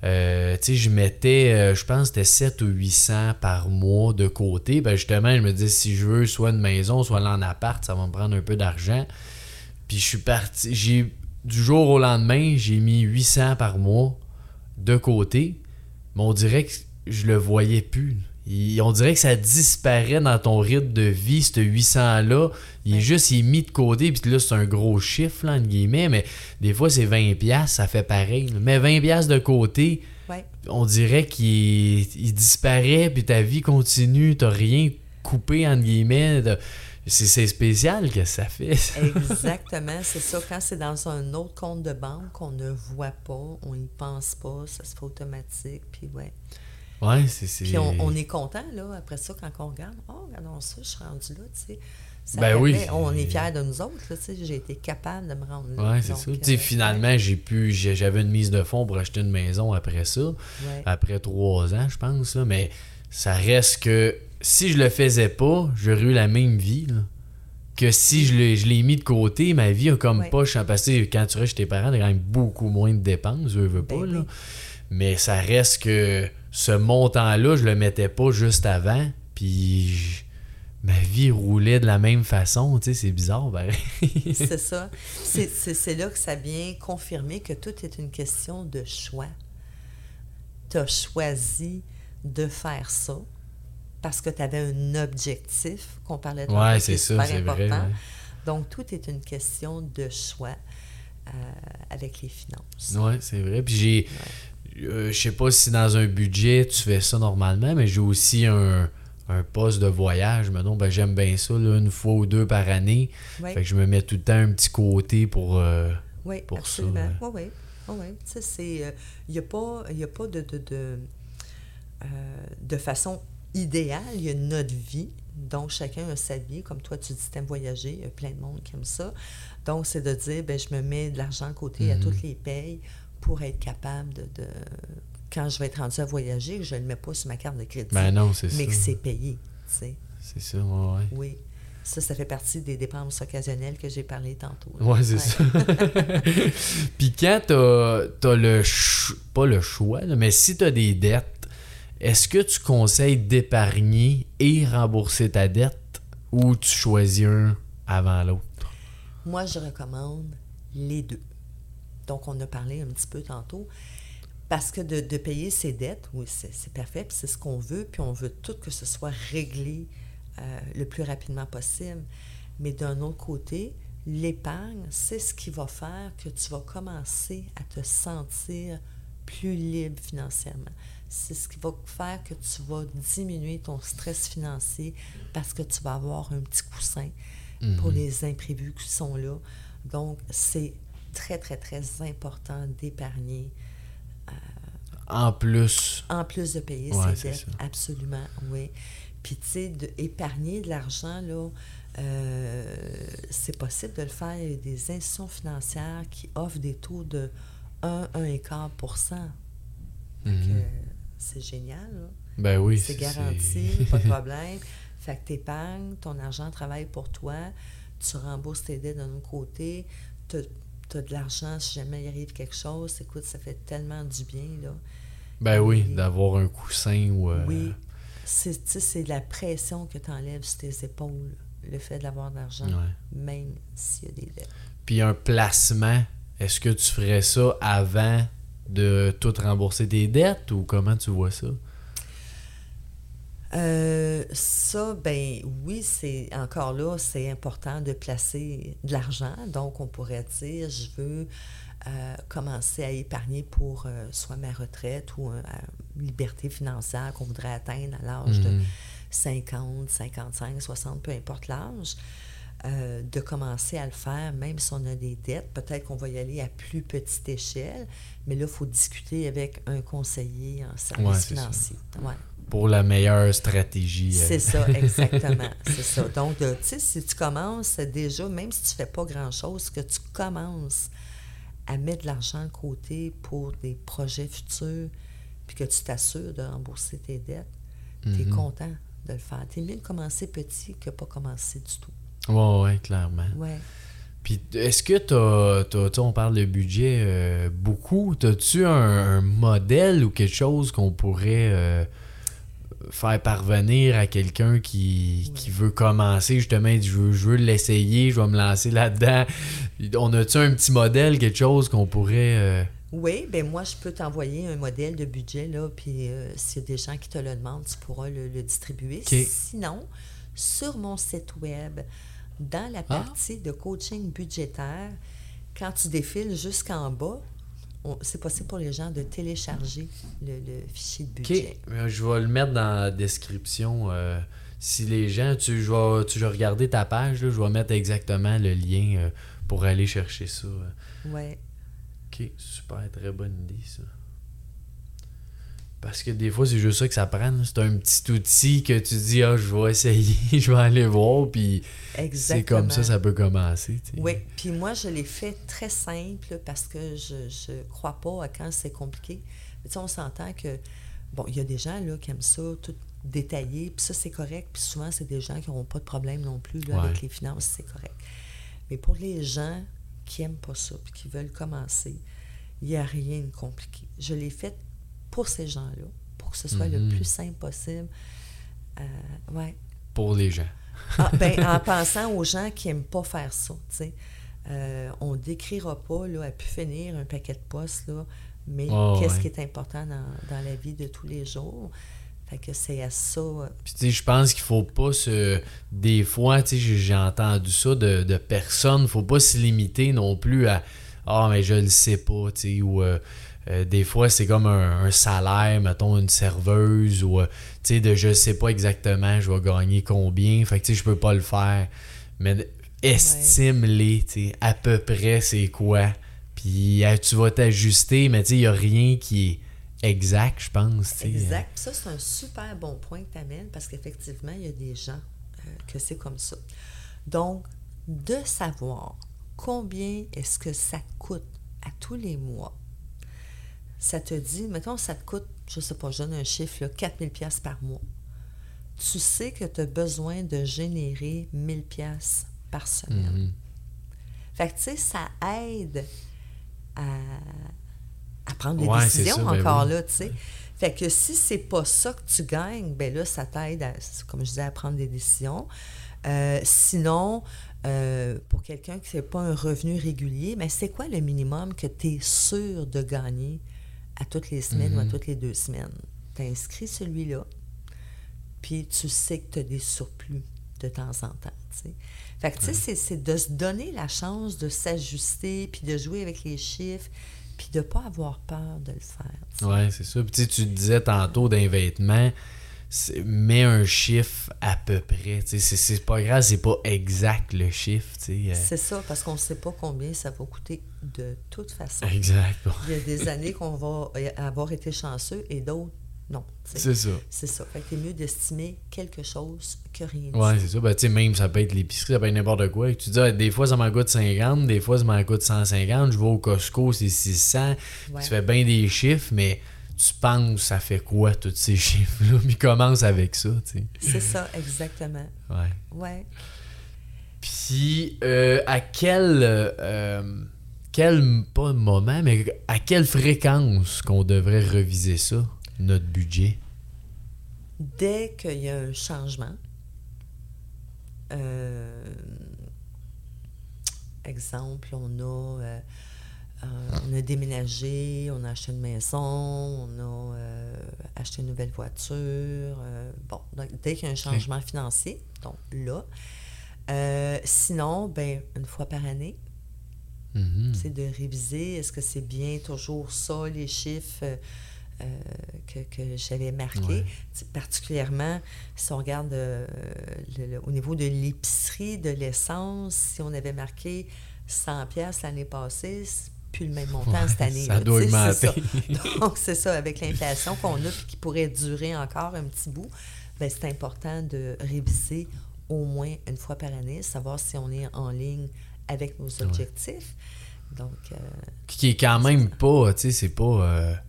euh, tu sais, je mettais, euh, je pense, c'était 7 ou 800 par mois de côté. Ben justement, je me disais, si je veux soit une maison, soit en appart, ça va me prendre un peu d'argent. Puis je suis parti, j'ai, du jour au lendemain, j'ai mis 800 par mois de côté, mais on dirait que je le voyais plus. on dirait que ça disparaît dans ton rythme de vie, ce 800-là. Il est juste il est mis de côté, puis là, c'est un gros chiffre, là, entre guillemets, mais des fois, c'est 20$, ça fait pareil. Mais 20$ de côté, on dirait qu'il disparaît, puis ta vie continue, t'as rien coupé, entre guillemets. C'est spécial que ça fait. Exactement, c'est ça. Quand c'est dans un autre compte de banque, on ne voit pas, on n'y pense pas, ça se fait automatique, puis ouais. Ouais, c'est... Puis on, est content, là, après ça, quand on regarde, oh, regardons ça, je suis rendu là, tu sais. ben oui. On est fiers de nous autres, tu sais, j'ai été capable de me rendre là. Oui, c'est ça. tu sais, euh, finalement, j'ai pu, j'avais une mise de fonds pour acheter une maison après ça, après trois ans, je pense, là, mais ça reste que si je le faisais pas, j'aurais eu la même vie que si je l'ai, mis de côté. Ma vie a comme pas passé. Quand tu restes chez tes parents, t'as quand même beaucoup moins de dépenses, je veux pas. Ben Mais ça reste que ce montant-là, je le mettais pas juste avant. Puis ma vie roulait de la même façon. Tu sais, c'est bizarre, c'est ça. C'est, là que ça vient confirmer que tout est une question de choix. Tu as choisi de faire ça parce que tu avais un objectif qu'on parlait de ouais, c'est ça, c'est important. Donc, tout est une question de choix euh, avec les finances. Oui, c'est vrai. Puis j'ai. Euh, je sais pas si dans un budget tu fais ça normalement, mais j'ai aussi un, poste de voyage. Maintenant, ben, j'aime bien ça, une fois ou deux par année. Fait que je me mets tout le temps un petit côté pour, euh, oui, absolument. Oui, oui. oui. Il n'y a pas, y a pas de, de, de, de façon idéale. Il y a notre vie donc, chacun a sa vie. Comme toi, tu dis, tu aimes voyager. Il y a plein de monde qui aime ça. Donc, c'est de dire, ben, je me mets de l'argent à côté à mhm. toutes les payes pour être capable de, Quand je vais être rendu à voyager, je ne le mets pas sur ma carte de crédit. Ben non, c'est Mais que c'est payé. C'est ça, oui. Oui. Ça, ça fait partie des dépenses occasionnelles que j'ai parlé tantôt. Oui, c'est ça. Puis quand tu as, le... Pas le choix, mais si tu as des dettes, est-ce que tu conseilles d'épargner et rembourser ta dette ou tu choisis un avant l'autre? Moi, je recommande les deux. Donc, on a parlé un petit peu tantôt. Parce que de, payer ses dettes, oui, c'est parfait, puis c'est ce qu'on veut, puis on veut tout que ce soit réglé euh, le plus rapidement possible. Mais d'un autre côté, l'épargne, c'est ce qui va faire que tu vas commencer à te sentir plus libre financièrement c'est ce qui va faire que tu vas diminuer ton stress financier parce que tu vas avoir un petit coussin pour mhm. les imprévus qui sont là. Donc, c'est très, très, très important d'épargner. Euh, en plus. En plus de payer ses dettes. Absolument, oui. Puis, tu sais, d'épargner de l'argent, là, euh, c'est possible de le faire. Il y a des institutions financières qui offrent des taux de 1, 1,5 mm c'est génial. Ben oui. C'est garanti, pas de problème. Fait que tu épargnes, ton argent travaille pour toi, tu rembourses tes dettes d'un autre côté, tu as, de l'argent si jamais il arrive quelque chose. Écoute, ça fait tellement du bien. Là. Ben oui, d'avoir un coussin ou. Euh, oui. C'est la pression que tu enlèves sur tes épaules, le fait d'avoir de l'argent, même s'il y a des dettes. Puis un placement, est-ce que tu ferais ça avant de tout rembourser tes dettes ou comment tu vois ça? Euh, ça, ben oui, c'est encore là, c'est important de placer de l'argent. Donc, on pourrait dire, je veux euh, commencer à épargner pour euh, soit ma retraite ou une liberté financière qu'on voudrait atteindre à l'âge de 50, 55, 60, peu importe l'âge. Euh, de commencer à le faire, même si on a des dettes. Peut-être qu'on va y aller à plus petite échelle, mais là, il faut discuter avec un conseiller en service financier. Pour la meilleure stratégie. Euh. C'est ça, exactement. c'est ça. Donc, tu sais, si tu commences déjà, même si tu ne fais pas grand-chose, que tu commences à mettre de l'argent de côté pour des projets futurs, puis que tu t'assures de rembourser tes dettes, tu es mm-hmm. content de le faire. Tu es mieux de commencer petit que pas commencer du tout. Oui, ouais, clairement. Ouais. Puis est-ce que tu as, on parle de budget euh, beaucoup, as-tu un, modèle ou quelque chose qu'on pourrait euh, faire parvenir à quelqu'un qui, veut commencer justement, je veux, je veux l'essayer, je vais me lancer là-dedans. On a-tu un petit modèle, quelque chose qu'on pourrait... Euh, oui, ben moi, je peux t'envoyer un modèle de budget, là, puis s'il y a des gens qui te le demandent, tu pourras le, distribuer. Sinon, sur mon site web, dans la ah. partie de coaching budgétaire, quand tu défiles jusqu'en bas, c'est possible pour les gens de télécharger le, fichier de budget. OK. Euh, je vais le mettre dans la description. Euh, si les gens, tu, je vais, tu vas regarder ta page, je vais mettre exactement le lien euh, pour aller chercher ça. Ouais. OK, super, très bonne idée ça. Parce que des fois, c'est juste ça que ça prend. C'est un petit outil que tu dis, ah, je vais essayer, je vais aller voir, puis c'est comme ça ça peut commencer. Oui, puis moi, je l'ai fait très simple parce que je ne crois pas à quand c'est compliqué. Mais on s'entend que, bon, il y a des gens là, qui aiment ça, tout détaillé, puis ça, c'est correct. Puis souvent, c'est des gens qui n'auront pas de problème non plus avec les finances, c'est correct. Mais pour les gens qui n'aiment pas ça, puis qui veulent commencer, il n'y a rien de compliqué. Je l'ai fait pour ces gens-là, pour que ce soit le mhm. plus simple possible. Euh, ouais. Pour les gens. Ah, ben, en pensant aux gens qui n'aiment pas faire ça. sais. Euh, on ne décrira pas là, à pu finir un paquet de postes, là, mais oh, qu'est-ce qui est important dans, dans, la vie de tous les jours. Fait que c'est à ça. Euh, Puis tu sais, je pense qu'il faut pas se. Des fois, tu sais, j'ai entendu ça de, de personnes, faut pas se limiter non plus à Ah, mais je le sais pas, tu sais, ou. Euh, euh, des fois, c'est comme un, salaire, mettons une serveuse, ou tu sais, de je sais pas exactement, je vais gagner combien. Fait que tu sais, je peux pas le faire. Mais estime-les, tu sais, à peu près c'est quoi. Puis tu vas t'ajuster, mais tu sais, il n'y a rien qui est exact, je pense. Exact. Ça, c'est un super bon point que tu amènes parce qu'effectivement, il y a des gens euh, que c'est comme ça. Donc, de savoir combien est-ce que ça coûte à tous les mois, ça te dit, mettons, ça te coûte, je sais pas, je donne un chiffre, 4000 pièces par mois. Tu sais que tu as besoin de générer 1000 pièces par semaine. Mm-hmm. Fait que, tu sais, ça aide à, à prendre des décisions ben encore là, tu sais. Fait que si c'est pas ça que tu gagnes, ben là, ça t'aide, à, comme je disais, à prendre des décisions. Euh, sinon, euh, pour quelqu'un qui n'a pas un revenu régulier, mais c'est quoi le minimum que tu es sûr de gagner à toutes les semaines ou à mhm. toutes les deux semaines? Tu as inscrit celui-là, puis tu sais que tu as des surplus de temps en temps. Fait que, tu sais, c'est de se donner la chance de s'ajuster, puis de jouer avec les chiffres, puis de ne pas avoir peur de le faire. Oui, c'est ça. Puis tu disais tantôt d'un vêtement, mets un chiffre à peu près. C'est pas grave, c'est pas exact le chiffre. Euh. C'est ça, parce qu'on ne sait pas combien ça va coûter de toute façon. Exact. Il y a des années qu'on va avoir été chanceux et d'autres non. C'est ça. C'est ça. Fait que c'est mieux d'estimer quelque chose que rien. Ouais, c'est ça. Ben, tu sais, même ça peut être l'épicerie, ça peut être n'importe quoi. Tu dis, ah, des fois, ça m'en coûte 50, des fois, ça m'en coûte 150. Je vais au Costco, c'est 600. Tu fais bien des chiffres, mais tu penses, ça fait quoi, tous ces chiffres-là? Puis commence avec ça, tu sais. C'est ça, exactement. Ouais. Ouais. Puis, euh, à quel. Euh, quel. Pas moment, mais à quelle fréquence qu'on devrait reviser ça? notre budget? Dès qu'il y a un changement, euh, exemple, on a, euh, on a déménagé, on a acheté une maison, on a acheté une nouvelle voiture. bon, dès qu'il y a un changement financier, donc là. sinon, ben, une fois par année, mm-hmm. c'est de réviser, est-ce que c'est bien toujours ça, les chiffres? Euh, que, que j'avais marqué. Particulièrement, si on regarde euh, au niveau de l'épicerie, de l'essence, si on avait marqué 100 pièces l'année passée, plus le même montant cette année. Ça doit augmenter. Donc, c'est ça, avec l'inflation qu'on a et qui pourrait durer encore un petit bout, ben, c'est important de réviser au moins une fois par année, savoir si on est en ligne avec nos objectifs. Donc, euh, qui est quand même pas, tu sais, c'est pas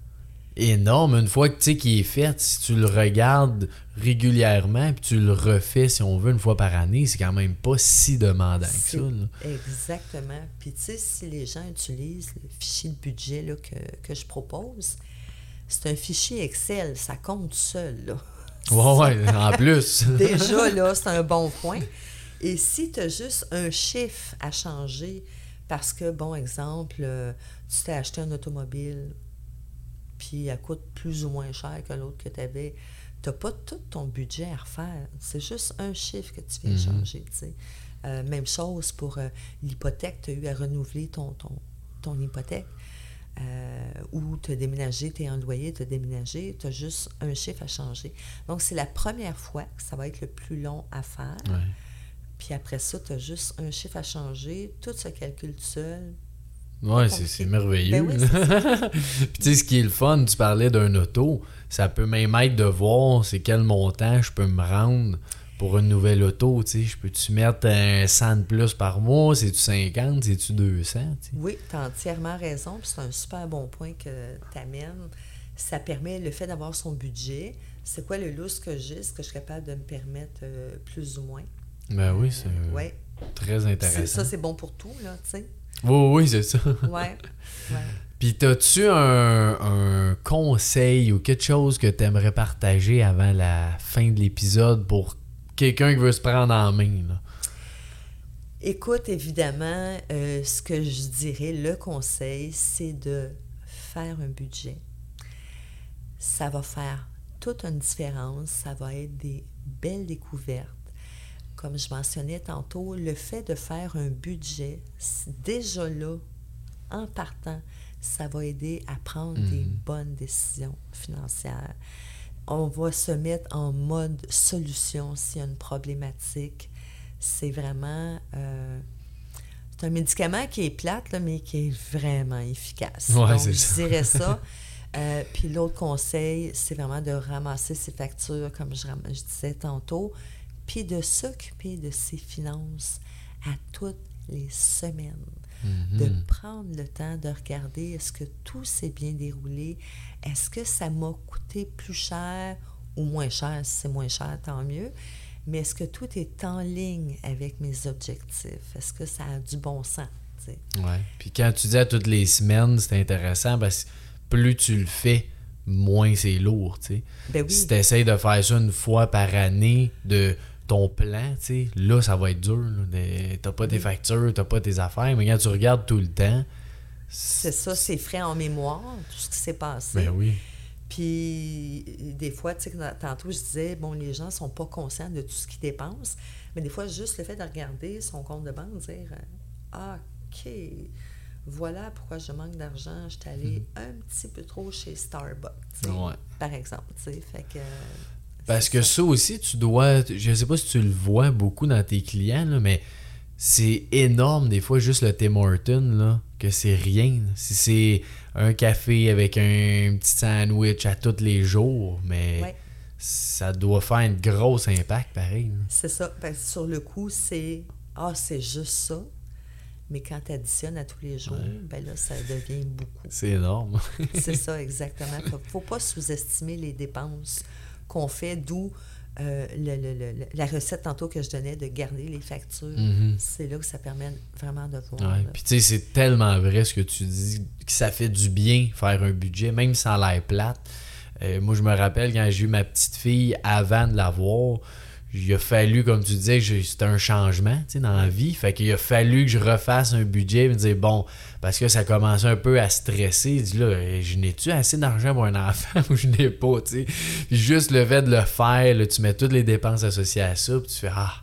énorme. Une fois que tu sais qu'il est fait, si tu le regardes régulièrement puis tu le refais, si on veut, une fois par année, c'est quand même pas si demandant que ça. Exactement. Puis tu sais, si les gens utilisent le fichier de budget là, que, je propose, c'est un fichier Excel, ça compte seul. Là. Ouais, ouais, en plus. Déjà, là, c'est un bon point. Et si tu as juste un chiffre à changer, parce que, bon exemple, euh, tu t'es acheté un automobile puis elle coûte plus ou moins cher que l'autre que tu avais. Tu n'as pas tout ton budget à refaire. C'est juste un chiffre que tu viens mhm. changer. Euh, même chose pour euh, l'hypothèque. Tu as eu à renouveler ton, ton, ton hypothèque. Euh, ou tu as déménagé, tu es en loyer, tu as déménagé, tu as juste un chiffre à changer. Donc, c'est la première fois que ça va être le plus long à faire. Puis après ça, tu as juste un chiffre à changer, tout se calcule tout seul, Ouais, c'est merveilleux. Ben Puis tu sais, ce qui est le fun, tu parlais d'un auto, ça peut même être de voir c'est quel montant je peux me rendre pour une nouvelle auto, tu sais, je peux-tu mettre un 100 de plus par mois, c'est-tu 50, c'est-tu 200, Oui, tu as entièrement raison, puis c'est un super bon point que tu amènes. Ça permet le fait d'avoir son budget, c'est quoi le lousse que j'ai, ce que je suis capable de me permettre euh, plus ou moins? Ben oui, c'est ouais. très intéressant. Ça, c'est bon pour tout, là, tu sais. Oui, oui, c'est ça. Ouais. Puis, as-tu un, conseil ou quelque chose que tu aimerais partager avant la fin de l'épisode pour quelqu'un qui veut se prendre en main? Là? Écoute, évidemment, euh, ce que je dirais, le conseil, c'est de faire un budget. Ça va faire toute une différence. Ça va être des belles découvertes. Comme je mentionnais tantôt, le fait de faire un budget, déjà là, en partant, ça va aider à prendre des mhm. bonnes décisions financières. On va se mettre en mode solution s'il y a une problématique. C'est vraiment... Euh, c'est un médicament qui est plate, mais qui est vraiment efficace. Donc, je dirais ça. Euh, puis l'autre conseil, c'est vraiment de ramasser ses factures, comme je, je disais tantôt, puis de s'occuper de ses finances à toutes les semaines de mhm. prendre le temps de regarder est-ce que tout s'est bien déroulé, est-ce que ça m'a coûté plus cher ou moins cher, si c'est moins cher, tant mieux, mais est-ce que tout est en ligne avec mes objectifs, est-ce que ça a du bon sens? Oui. Puis quand tu dis à toutes les semaines, c'est intéressant parce que plus tu le fais, moins c'est lourd. Ben oui. Si tu essaies de faire ça une fois par année, de ton plan, tu sais, là, ça va être dur. T'as pas tes factures, t'as pas tes affaires, mais quand tu regardes tout le temps. C'est ça, c'est frais en mémoire, tout ce qui s'est passé. Ben oui. Puis, des fois, tu sais, tantôt, je disais, bon, les gens sont pas conscients de tout ce qu'ils dépensent, mais des fois, juste le fait de regarder son compte de banque, dire, ah, OK, voilà pourquoi je manque d'argent, je suis allé mhm. un petit peu trop chez Starbucks, par exemple, tu sais, fait que... Parce que ça. aussi, tu dois. Je sais pas si tu le vois beaucoup dans tes clients, mais c'est énorme des fois juste le Tim Horton, là, que c'est rien. Si c'est un café avec un petit sandwich à tous les jours, mais ça doit faire un gros impact pareil. C'est ça. Parce que sur le coup, c'est Ah, c'est juste ça. Mais quand tu additionnes à tous les jours, ben là, ça devient beaucoup. C'est énorme. c'est ça, exactement. Il ne faut pas sous-estimer les dépenses qu'on fait, d'où euh, la recette tantôt que je donnais de garder les factures. Mm-hmm. C'est là que ça permet vraiment de voir. Puis tu sais, c'est tellement vrai ce que tu dis, que ça fait du bien faire un budget, même sans l'air plate. Euh, moi, je me rappelle quand j'ai eu ma petite fille avant de l'avoir, il a fallu, comme tu disais, c'était un changement dans la vie. Fait qu'il a fallu que je refasse un budget et me dire, bon, parce que ça commençait un peu à stresser. Je dis là, je n'ai-tu assez d'argent pour un enfant ou je n'ai pas, tu sais? Puis juste le fait de le faire, tu mets toutes les dépenses associées à ça, puis tu fais, ah,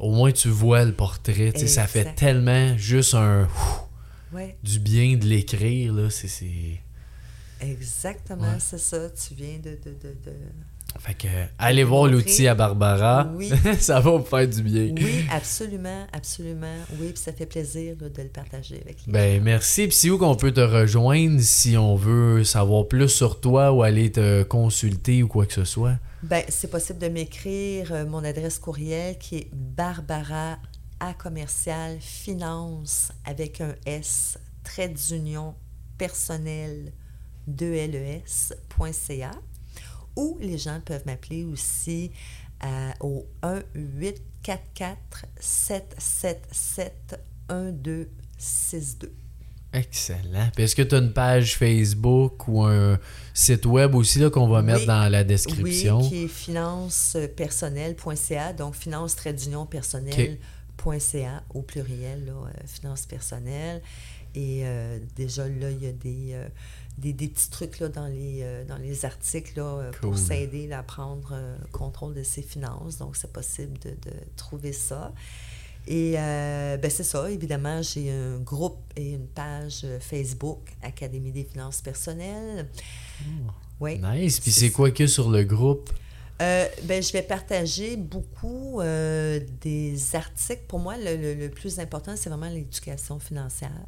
au moins tu vois le portrait, tu sais, ça fait tellement juste un du bien de l'écrire, là, c'est. Exactement, c'est ça. Tu viens de fait que, allez voir l'outil à Barbara. Oui. ça va vous faire du bien. Oui, absolument, absolument. Oui, puis ça fait plaisir de le partager avec les ben, Merci. Puis c'est où qu'on peut te rejoindre si on veut savoir plus sur toi ou aller te consulter ou quoi que ce soit? Ben, c'est possible de m'écrire euh, mon adresse courriel qui est barbara à commercial finance avec un S, trait d'union personnel de les.ca ou les gens peuvent m'appeler aussi euh, au 1-844-777-1262. Excellent. Est-ce que tu as une page Facebook ou un site web aussi qu'on va mettre dans la description? Oui, qui est financepersonnelle.ca, donc finance-personnelle.ca au pluriel, là, euh, finance personnelle. Et euh, déjà là, il y a des, des, petits trucs là, dans, les, euh, dans les articles là, pour s'aider à prendre euh, contrôle de ses finances. Donc, c'est possible de, trouver ça. Et euh, ben c'est ça, évidemment, j'ai un groupe et une page Facebook, Académie des finances personnelles. Oh, oui. Nice. Puis c'est quoi que sur le groupe? ben, je vais partager beaucoup des articles. Pour moi, le, le plus important, c'est vraiment l'éducation financière.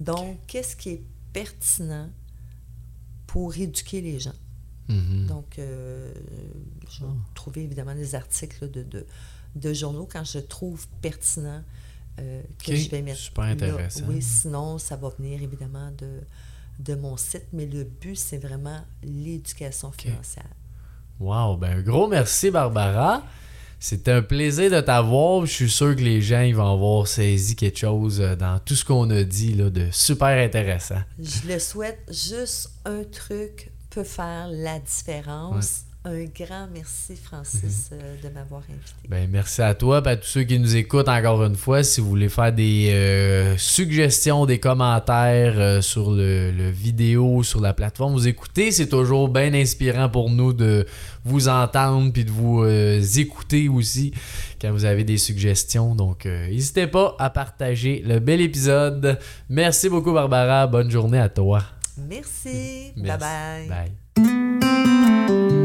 Donc, qu'est-ce qui est pertinent pour éduquer les gens. Mm-hmm. Donc, euh, je vais ah. trouver évidemment des articles de, de, de, journaux quand je trouve pertinent euh, que je vais mettre. Super intéressant. Oui, sinon, ça va venir évidemment de, de mon site, mais le but, c'est vraiment l'éducation financière. Wow! Ben, un gros merci, Barbara. C'était un plaisir de t'avoir. Je suis sûr que les gens ils vont avoir saisi quelque chose euh, dans tout ce qu'on a dit là, de super intéressant. Je le souhaite. Juste un truc peut faire la différence Un grand merci, Francis, mhm. euh, de m'avoir invité. Ben, merci à toi, et à tous ceux qui nous écoutent encore une fois. Si vous voulez faire des euh, suggestions, des commentaires euh, sur le, le, vidéo, sur la plateforme, vous écoutez, c'est toujours bien inspirant pour nous de vous entendre puis de vous écouter aussi quand vous avez des suggestions. Donc, n'hésitez pas à partager le bel épisode. Merci beaucoup, Barbara. Bonne journée à toi. Merci. Bye. Bye.